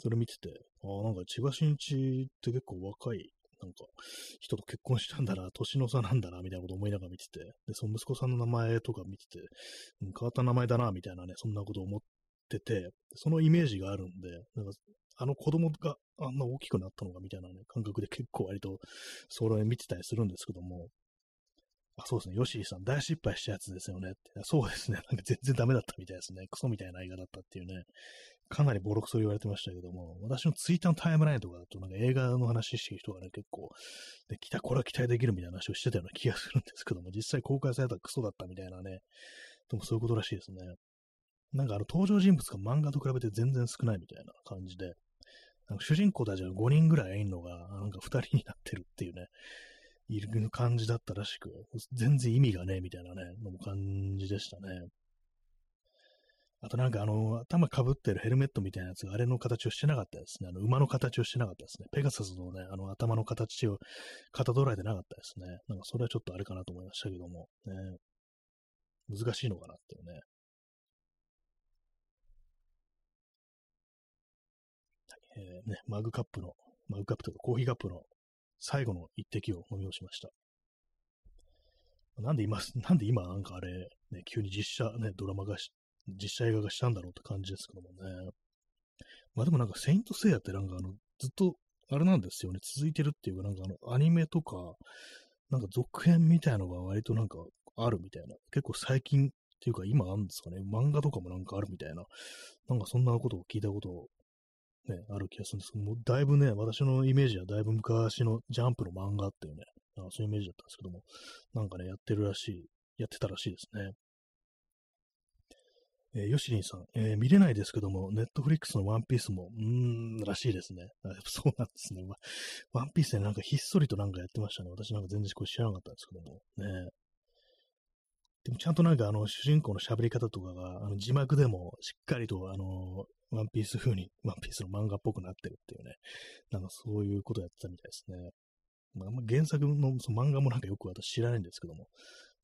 それ見てて、ああ、なんか千葉真一って結構若い、なんか、人と結婚したんだな、年の差なんだな、みたいなこと思いながら見てて、で、その息子さんの名前とか見てて、うん、変わった名前だな、みたいなね、そんなこと思ってて、そのイメージがあるんで、なんか、あの子供があんな大きくなったのかみたいなね、感覚で結構割と、それ見てたりするんですけども、あ、そうですね、ヨシーさん、大失敗したやつですよね。って。そうですね、なんか全然ダメだったみたいですね。クソみたいな映画だったっていうね、かなりボロクソ言われてましたけども、私のツイッターのタイムラインとかだと、なんか映画の話してる人がね、結構、で、来た、これは期待できるみたいな話をしてたような気がするんですけども、実際公開されたらクソだったみたいなね、でもそういうことらしいですね。なんかあの登場人物が漫画と比べて全然少ないみたいな感じで、なんか主人公たちが5人ぐらいいるのが、なんか2人になってるっていうね、いる感じだったらしく、全然意味がねえみたいなね、のも感じでしたね。あとなんかあの、頭かぶってるヘルメットみたいなやつがあれの形をしてなかったですね。あの、馬の形をしてなかったですね。ペガサスのね、あの頭の形をかたどらえてなかったですね。なんかそれはちょっとあれかなと思いましたけども、ね。難しいのかなっていうね。えー、ね、マグカップの、マグカップとかコーヒーカップの最後の一滴を飲み干しました。なんで今、なんで今なんかあれ、ね、急に実写ね、ドラマが実写映画がしたんだろうって感じですけどもね。まあでもなんか、セイントセイヤってなんかあの、ずっと、あれなんですよね、続いてるっていうか、なんかあの、アニメとか、なんか続編みたいのが割となんかあるみたいな。結構最近っていうか今あるんですかね。漫画とかもなんかあるみたいな。なんかそんなことを聞いたことね、ある気がするんですけども、だいぶね、私のイメージはだいぶ昔のジャンプの漫画っていうね、あそういうイメージだったんですけども、なんかね、やってるらしい、やってたらしいですね。えー、ヨシリンさん、えー、見れないですけども、ネットフリックスのワンピースも、うーん、らしいですね。そうなんですね。まワンピースでなんかひっそりとなんかやってましたね。私なんか全然これ知らなかったんですけども。ね。でもちゃんとなんかあの、主人公の喋り方とかが、あの字幕でもしっかりとあの、ワンピース風に、ワンピースの漫画っぽくなってるっていうね。なんかそういうことやってたみたいですね。まあ、原作のその漫画もなんかよく私知らないんですけども、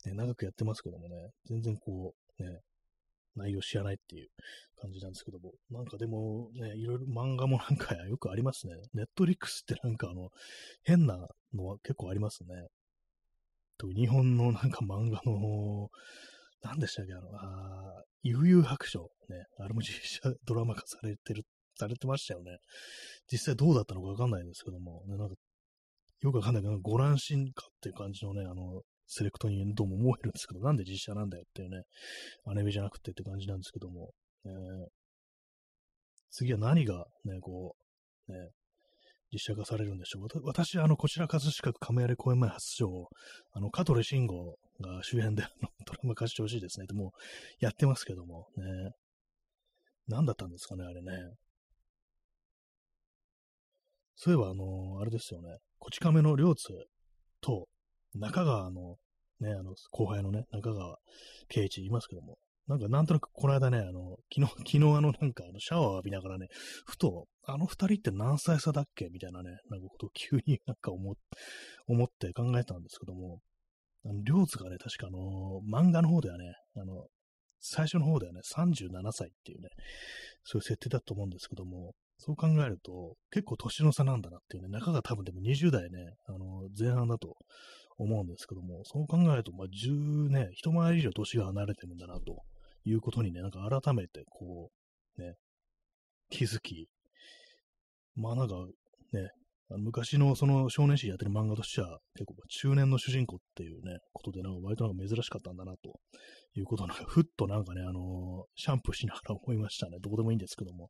ね、長くやってますけどもね、全然こう、ね、内容知らないっていう感じなんですけども、なんかでもね、いろいろ漫画もなんかよくありますね。ネットリックスってなんかあの、変なのは結構ありますね。と日本のなんか漫画の、何でしたっけ、あの、あ悠々白書。ね、あれも実写ドラマ化されてる、されてましたよね。実際どうだったのかわかんないんですけども、ね、なんか、よくわかんないけど、ご乱心かっていう感じのね、あの、セレクトにどうも思えるんですけど、なんで実写なんだよっていうね、アニメじゃなくてって感じなんですけども、えー、次は何がね、こう、ね、実写化されるんでしょう？私、あの、こちら葛飾区亀有公園前発祥、あの、香取慎吾が周辺であのドラマ化してほしいですね。でも、やってますけども、ね。何だったんですかね、あれね。そういえば、あのー、あれですよね。こち亀の両津と、中川の、ね、あの、後輩のね、中川圭一いますけども、なんかなんとなくこの間ね、あの、昨日、昨日あのなんかあのシャワーを浴びながらね、ふと、あの二人って何歳差だっけ？みたいなね、なんかことを急に なんか思思って考えたんですけども、あの、両津がね、確かあの、漫画の方ではね、あの、最初の方ではね、37歳っていうね、そういう設定だと思うんですけども、そう考えると、結構年の差なんだなっていうね、中が多分でも20代ね、あの、前半だと思うんですけども、そう考えると、まあ、10ね、一回り以上年が離れてるんだな、ということにね、なんか改めて、こう、ね、気づき、まあなんか、ね、昔のその少年誌やってる漫画としては、結構中年の主人公っていうね、ことで、なんか割となんか珍しかったんだな、ということなんか、ふっとなんかね、あの、シャンプーしながら思いましたね。どこでもいいんですけども、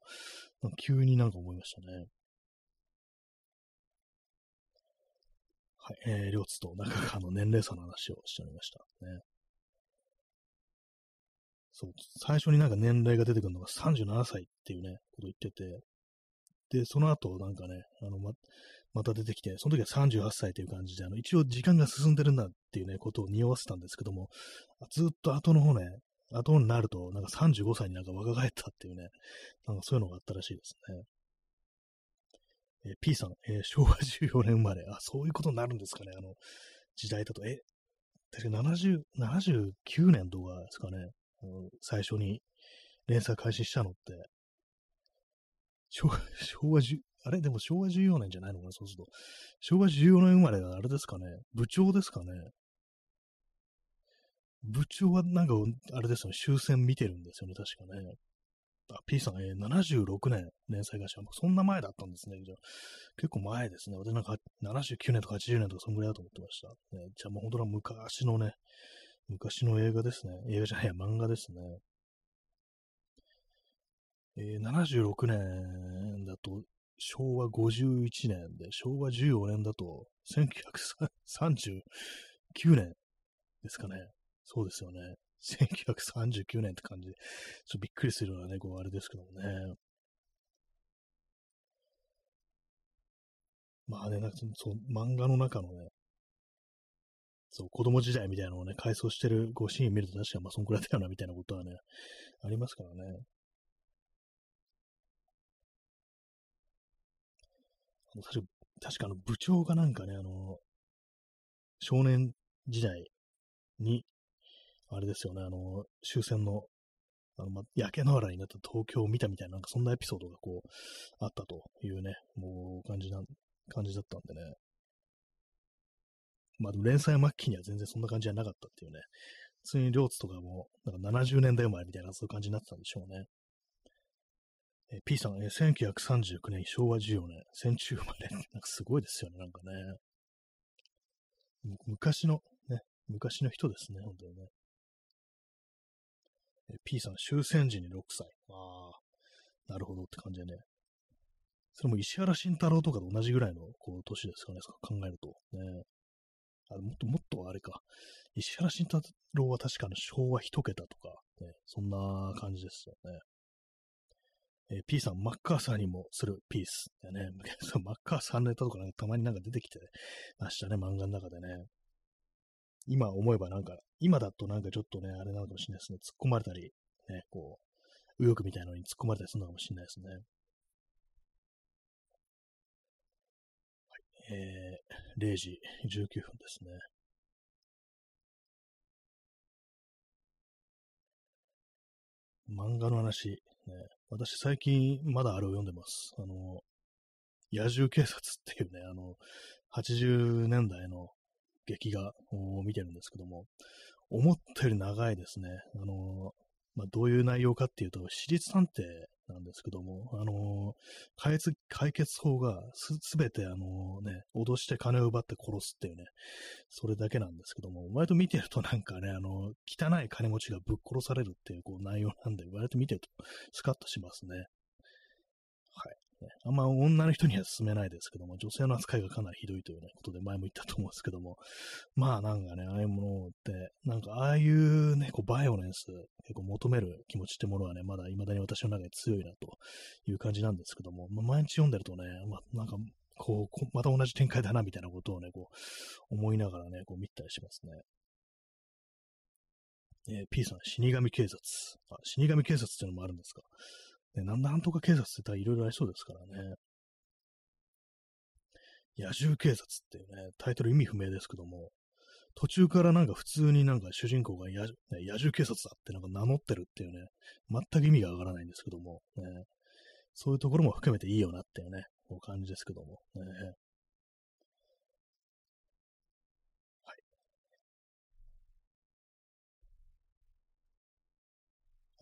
急になんか思いましたね。はい、えー、両津と中川の年齢差の話をしておりました。ね。そう、最初になんか年齢が出てくるのが37歳っていうね、こと言ってて、で、その後なんかね、あの、ま、また出てきて、その時は38歳という感じで、あの、一応時間が進んでるんだっていうね、ことを匂わせたんですけども、ずっと後の方ね、後になると、なんか35歳になんか若返ったっていうね、なんかそういうのがあったらしいですね。えー、P さん、えー、昭和14年生まれ。あ、そういうことになるんですかね。あの、時代だと。え、確か70、79年とかですかね。最初に連載開始したのって。昭和、昭和10、あれ？でも昭和14年じゃないのかなそうすると。昭和14年生まれはあれですかね部長ですかね部長はなんか、あれですよね、終戦見てるんですよね、確かね。あ、P さん、えー、76年連載会社。そんな前だったんですね。じゃ結構前ですね。私なんか79年とか80年とかそんぐらいだと思ってました。ね、じゃあもう本当に昔のね、昔の映画ですね。映画じゃないや、漫画ですね。え、76年だと、昭和51年で、昭和14年だと、1939年ですかね。そうですよね。1939年って感じで、ちょっとびっくりするようなね、こう、あれですけどもね。まあね、なんかそう、漫画の中のね、そう、子供時代みたいなのをね、回想してるこうシーン見ると確かにまあそんくらいだよな、みたいなことはね、ありますからね。あの確か、確かあの部長がなんかね、あの、少年時代に、あれですよね、あの、終戦の、あの、ま、焼け野原になった東京を見たみたいな、なんかそんなエピソードがこう、あったというね、もう感じな、感じだったんでね。まあでも連載末期には全然そんな感じじゃなかったっていうね。普通に両津とかも、なんか70年代生まれみたいなそういう感じになってたんでしょうね。え P さん、え1939年、昭和14年、戦中生まれ。なんかすごいですよね、なんかね。昔の、ね、昔の人ですね、本当にね。え P さん、終戦時に6歳。ああ、なるほどって感じでね。それも石原慎太郎とかと同じぐらいのこう年ですかね、考えると。ね。あもっともっとあれか。石原慎太郎は確かの昭和一桁とか、ね、そんな感じですよね。えー、P さん、マッカーサーにもするピース。でね、マッカーサーネタとかなんかたまになんか出てきてましたね、漫画の中でね。今思えばなんか、今だとなんかちょっとね、あれなのかもしれないですね。突っ込まれたり、ね、こう、右翼みたいなのに突っ込まれたりするのかもしれないですね。はい。えー、0時19分ですね。漫画の話、ね、私最近まだあれを読んでます。あの、野獣警察っていうね、あの、80年代の劇画を見てるんですけども、思ったより長いですね。あの、まあ、どういう内容かっていうと、私立探偵なんですけども、あの解決、解決法がす、すべてあのね、脅して金を奪って殺すっていうね、それだけなんですけども、割と見てるとなんかね、あの、汚い金持ちがぶっ殺されるっていうこう内容なんで、割と見てるとスカッとしますね。はい。あんま女の人には勧めないですけども、女性の扱いがかなりひどいという、ね、ことで前も言ったと思うんですけども、まあなんかね、ああいうものって、なんかああいうね、こうバイオレンス、結構求める気持ちってものはね、まだ未だに私の中に強いなという感じなんですけども、まあ、毎日読んでるとね、まあなんかこう、また同じ展開だなみたいなことをね、こう思いながらね、こう見たりしますね。えー、P さん、死神警察。あ、死神警察っていうのもあるんですか？ね、なんとか警察って言ったらいろいろありそうですからね。野獣警察っていうね、タイトル意味不明ですけども、途中からなんか普通になんか主人公が野,、野獣警察だってなんか名乗ってるっていうね、全く意味がわからないんですけども、ね、そういうところも含めていいよなっていうね、こう感じですけども、ね、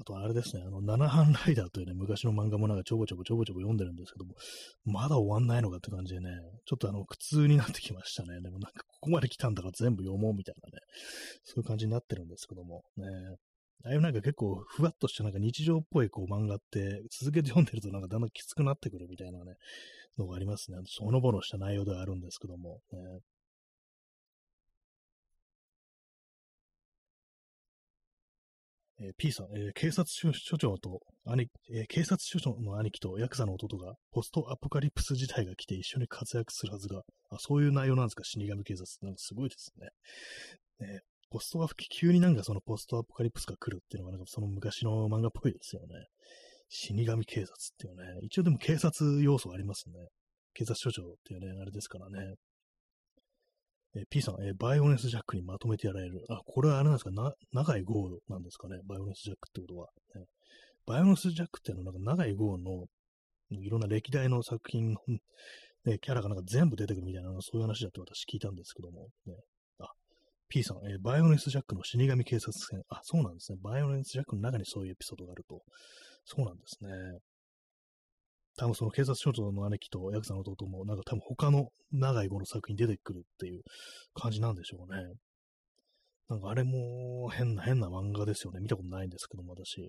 とあれですね、あの、七班ライダーというね、昔の漫画もなんかちょぼちょぼちょぼちょぼ読んでるんですけども、まだ終わんないのかって感じでね、ちょっとあの、苦痛になってきましたね。でもなんかここまで来たんだから全部読もうみたいなね、そういう感じになってるんですけども、ね。ああいうなんか結構ふわっとしたなんか日常っぽいこう漫画って続けて読んでるとなんかだんだんきつくなってくるみたいなね、のがありますね。そのぼのした内容ではあるんですけども、ね。えー、P さん、えー、警察署長と兄、えー、警察署長の兄貴とヤクザの弟がポストアポカリプス自体が来て一緒に活躍するはずが、あそういう内容なんですか、死神警察。なんかすごいですね。ねポストア急になんかそのポストアポカリプスが来るっていうのがなんかその昔の漫画っぽいですよね。死神警察っていうね。一応でも警察要素ありますね。警察署長っていうね、あれですからね。えー、P さん、えー、バイオネスジャックにまとめてやられる。あ、これはあれなんですか？な、長い号なんですかね？バイオネスジャックってことは。ね、バイオネスジャックっていうのは、なんか長い号の、いろんな歴代の作品の、ね、キャラがなんか全部出てくるみたいな、そういう話だって私聞いたんですけども。ね、あ、P さん、えー、バイオネスジャックの死神警察戦。あ、そうなんですね。バイオネスジャックの中にそういうエピソードがあると。そうなんですね。多分その警察署長の兄貴とヤクザの弟も、なんか多分他の長い語の作品出てくるっていう感じなんでしょうね。なんかあれも変な変な漫画ですよね。見たことないんですけども、私。ね。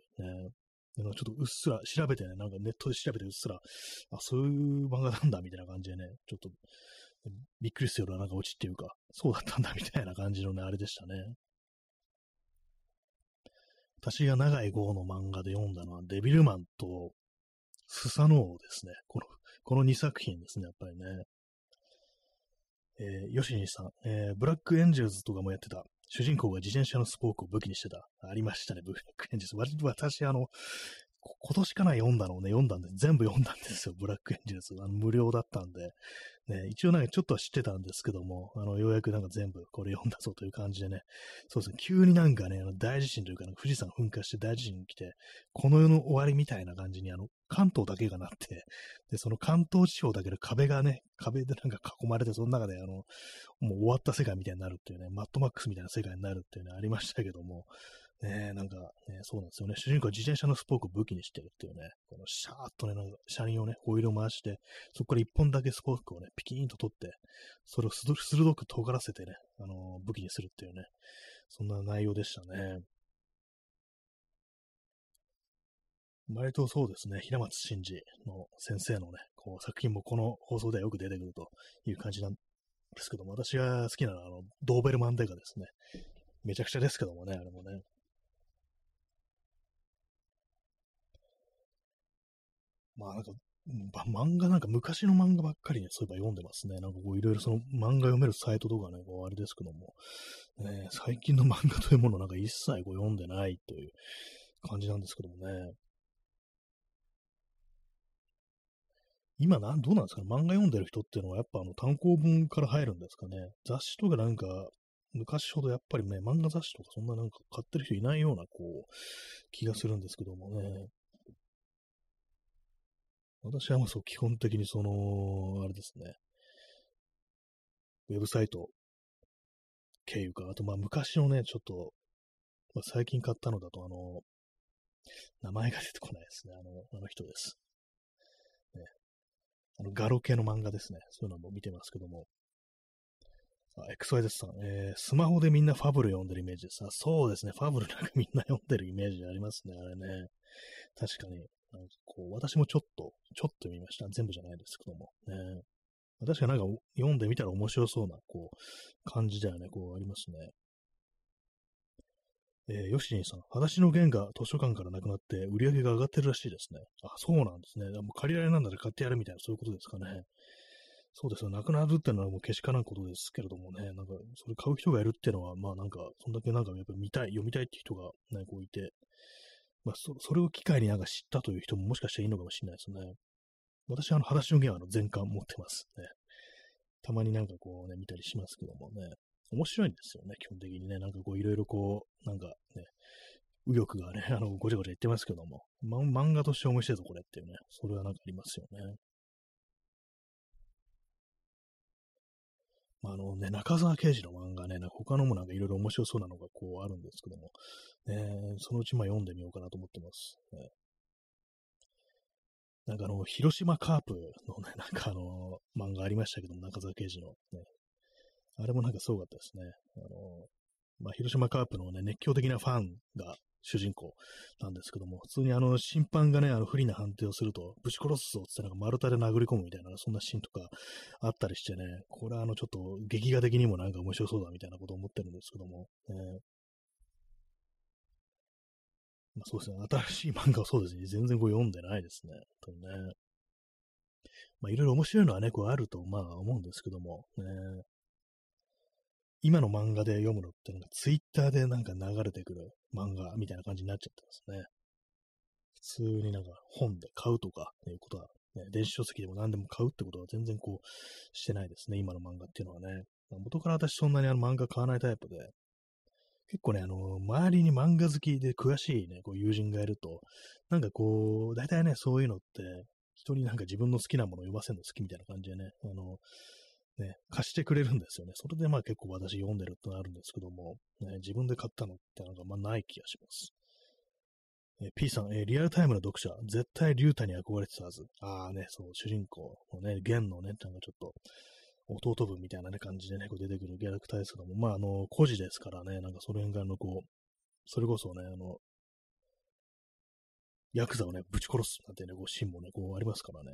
ちょっとうっすら調べてね、なんかネットで調べてうっすら、あ、そういう漫画なんだみたいな感じでね、ちょっとびっくりするようななんかオチっていうか、そうだったんだみたいな感じのね、あれでしたね。私が長い号の漫画で読んだのは、デビルマンとスサノオですね。この、この2作品ですね、やっぱりね。えー、ヨシニさん、えー、ブラックエンジェルズとかもやってた。主人公が自転車のスポークを武器にしてた。ありましたね、ブラックエンジェルズ。私、あの、今年かな読んだのをね、読んだんで、全部読んだんですよ、ブラックエンジェルズ。あの無料だったんで。ね、一応なんかちょっとは知ってたんですけども、あの、ようやくなんか全部これ読んだぞという感じでね、そうですね、急になんかね、あの大地震というか、富士山噴火して大地震来て、この世の終わりみたいな感じに、あの、関東だけがなって、で、その関東地方だけで壁がね、壁でなんか囲まれて、その中であの、もう終わった世界みたいになるっていうね、マットマックスみたいな世界になるっていうね、ありましたけども、ねえなんか、ね、そうなんですよね。主人公は自転車のスポークを武器にしてるっていうね、このシャーッとね、なんか車輪をね、ホイールを回して、そこから一本だけスポークをね、ピキーンと取って、それを鋭く尖らせてね、あのー、武器にするっていうね、そんな内容でしたね。割とそうですね、平松真二の先生のね、こう作品もこの放送ではよく出てくるという感じなんですけども、私が好きなのは、あの、ドーベルマンデカですね。めちゃくちゃですけどもね、あれもね。まあなんか、漫画なんか昔の漫画ばっかりね、そういえば読んでますね。なんかこういろいろその漫画読めるサイトとかね、こうあれですけども、ね、最近の 漫画というものなんか一切こう読んでないという感じなんですけどもね。今なん、どうなんですかね？漫画読んでる人っていうのはやっぱあの単行本から入るんですかね？雑誌とかなんか昔ほどやっぱりね、漫画雑誌とかそんななんか買ってる人いないようなこう気がするんですけどもね。私はもうそう、基本的にその、あれですね、ウェブサイト経由か、あとまあ昔のね、ちょっと、まあ、最近買ったのだと、あの、名前が出てこないですね。あの、あの人です。ね、あの、ガロ系の漫画ですね。そういうのも見てますけども。XYZ さん、えー、スマホでみんなファブル読んでるイメージです。あ、そうですね。ファブルなんかみんな読んでるイメージありますね。あれね。確かに。なんかこう、私もちょっと、ちょっと見ました。全部じゃないですけども。ね。確かなんか読んでみたら面白そうな、こう、感じだよね、こうありますね。えー、ヨシニさん、裸足の弦が図書館からなくなって売り上げが上がってるらしいですね。あ、そうなんですね。もう借りられなんだら買ってやるみたいな、そういうことですかね。そうですよ。なくなるっていうのはもうけしからんことですけれどもね、なんか、それ買う人がいるっていうのは、まあなんか、そんだけなんかやっぱり見たい、読みたいって人がね、こういて、まあそ、それを機会になんか知ったという人ももしかしたらいいのかもしれないですね。私はあの、裸足の弦はあの全巻持ってますね。たまになんかこうね、見たりしますけどもね。面白いんですよね、基本的にね。なんかこういろいろこう、なんかね、右翼がね、あの、ごちゃごちゃ言ってますけども、ま、漫画として面白いぞ、これっていうね。それはなんかありますよね。あ、のね、中沢刑事の漫画ね、なんか他のもなんかいろいろ面白そうなのがこうあるんですけども、ね、そのうちまあ読んでみようかなと思ってます。ね、なんかあの、広島カープのね、なんかあの、漫画ありましたけども、中沢刑事の、ね。あれもなんかすごかったですね。あの、まあ、広島カープのね、熱狂的なファンが主人公なんですけども、普通にあの、審判がね、あの、不利な判定をすると、ぶち殺すぞってなんか丸太で殴り込むみたいな、そんなシーンとかあったりしてね、これはあの、ちょっと劇画的にもなんか面白そうだみたいなことを思ってるんですけども、ね、まあ、そうですね。新しい漫画はそうですね。全然こう読んでないですね。本当にね。まあいろいろ面白いのはね、こうあるとまあ思うんですけども、ね。今の漫画で読むのってなんかツイッターでなんか流れてくる漫画みたいな感じになっちゃってますね。普通になんか本で買うとかいうことは、ね、電子書籍でも何でも買うってことは全然こうしてないですね。今の漫画っていうのはね。元から私そんなにあの漫画買わないタイプで、結構ね、あの、周りに漫画好きで詳しいね、こう友人がいると、なんかこう、大体ね、そういうのって、人になんか自分の好きなものを読ませるの好きみたいな感じでね、あの、ね、貸してくれるんですよね。それでまあ結構私読んでるってなるんですけども、ね、自分で買ったのってなんかまあない気がします。え P さん、え、リアルタイムの読者、絶対リュータに憧れてたはず。ああね、そう、主人公のね、ゲンのね、なんかちょっと、弟分みたいなね、感じでね、こう出てくるキャラクターですけども、まあ、あの、孤児ですからね、なんかその辺があの、こう、それこそね、あの、ヤクザをね、ぶち殺すなんてね、こう、シーンもね、こうありますからね。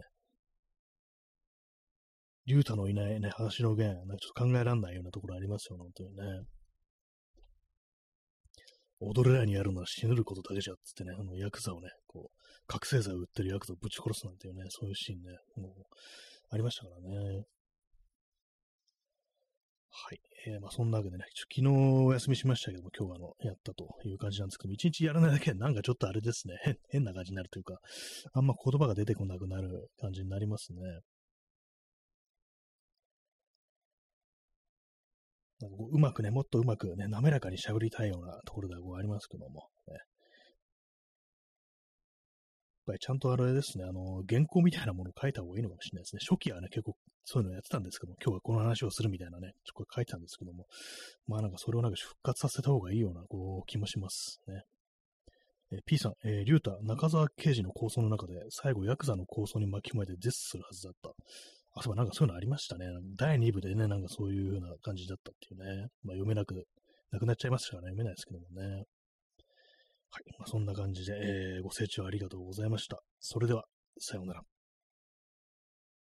竜太のいないね、話の弦、なんかちょっと考えられないようなところありますよ、本当にね。踊れないにやるのは死ぬることだけじゃっつってね、あの、ヤクザをね、こう、覚醒剤を売ってるヤクザをぶち殺すなんていうね、そういうシーンね、もう、ありましたからね。はい。えー、まあそんなわけでね、昨日お休みしましたけども、今日はあの、やったという感じなんですけども、一日やらないだけなんかちょっとあれですね、変な感じになるというか、あんま言葉が出てこなくなる感じになりますね。なんかこううまくね、もっとうまくね、滑らかに喋りたいようなところではありますけども、ね、やっぱりちゃんとあれですね、あの、原稿みたいなものを書いた方がいいのかもしれないですね。初期はね、結構そういうのやってたんですけども、今日はこの話をするみたいなね、ちょっと書いてたんですけども、まあなんかそれをなんか復活させた方がいいような、こう、気もしますね。え、P さん、えー、リュータ、中沢刑事の構想の中で、最後、ヤクザの構想に巻き込まれて絶するはずだった。あ、そうなんかそういうのありましたね。第2部でね、なんかそういう風な感じだったっていうね。まあ読めなく、なくなっちゃいましたからね、読めないですけどもね。はい。まあ、そんな感じで、えー、ご清聴ありがとうございました。それでは、さようなら。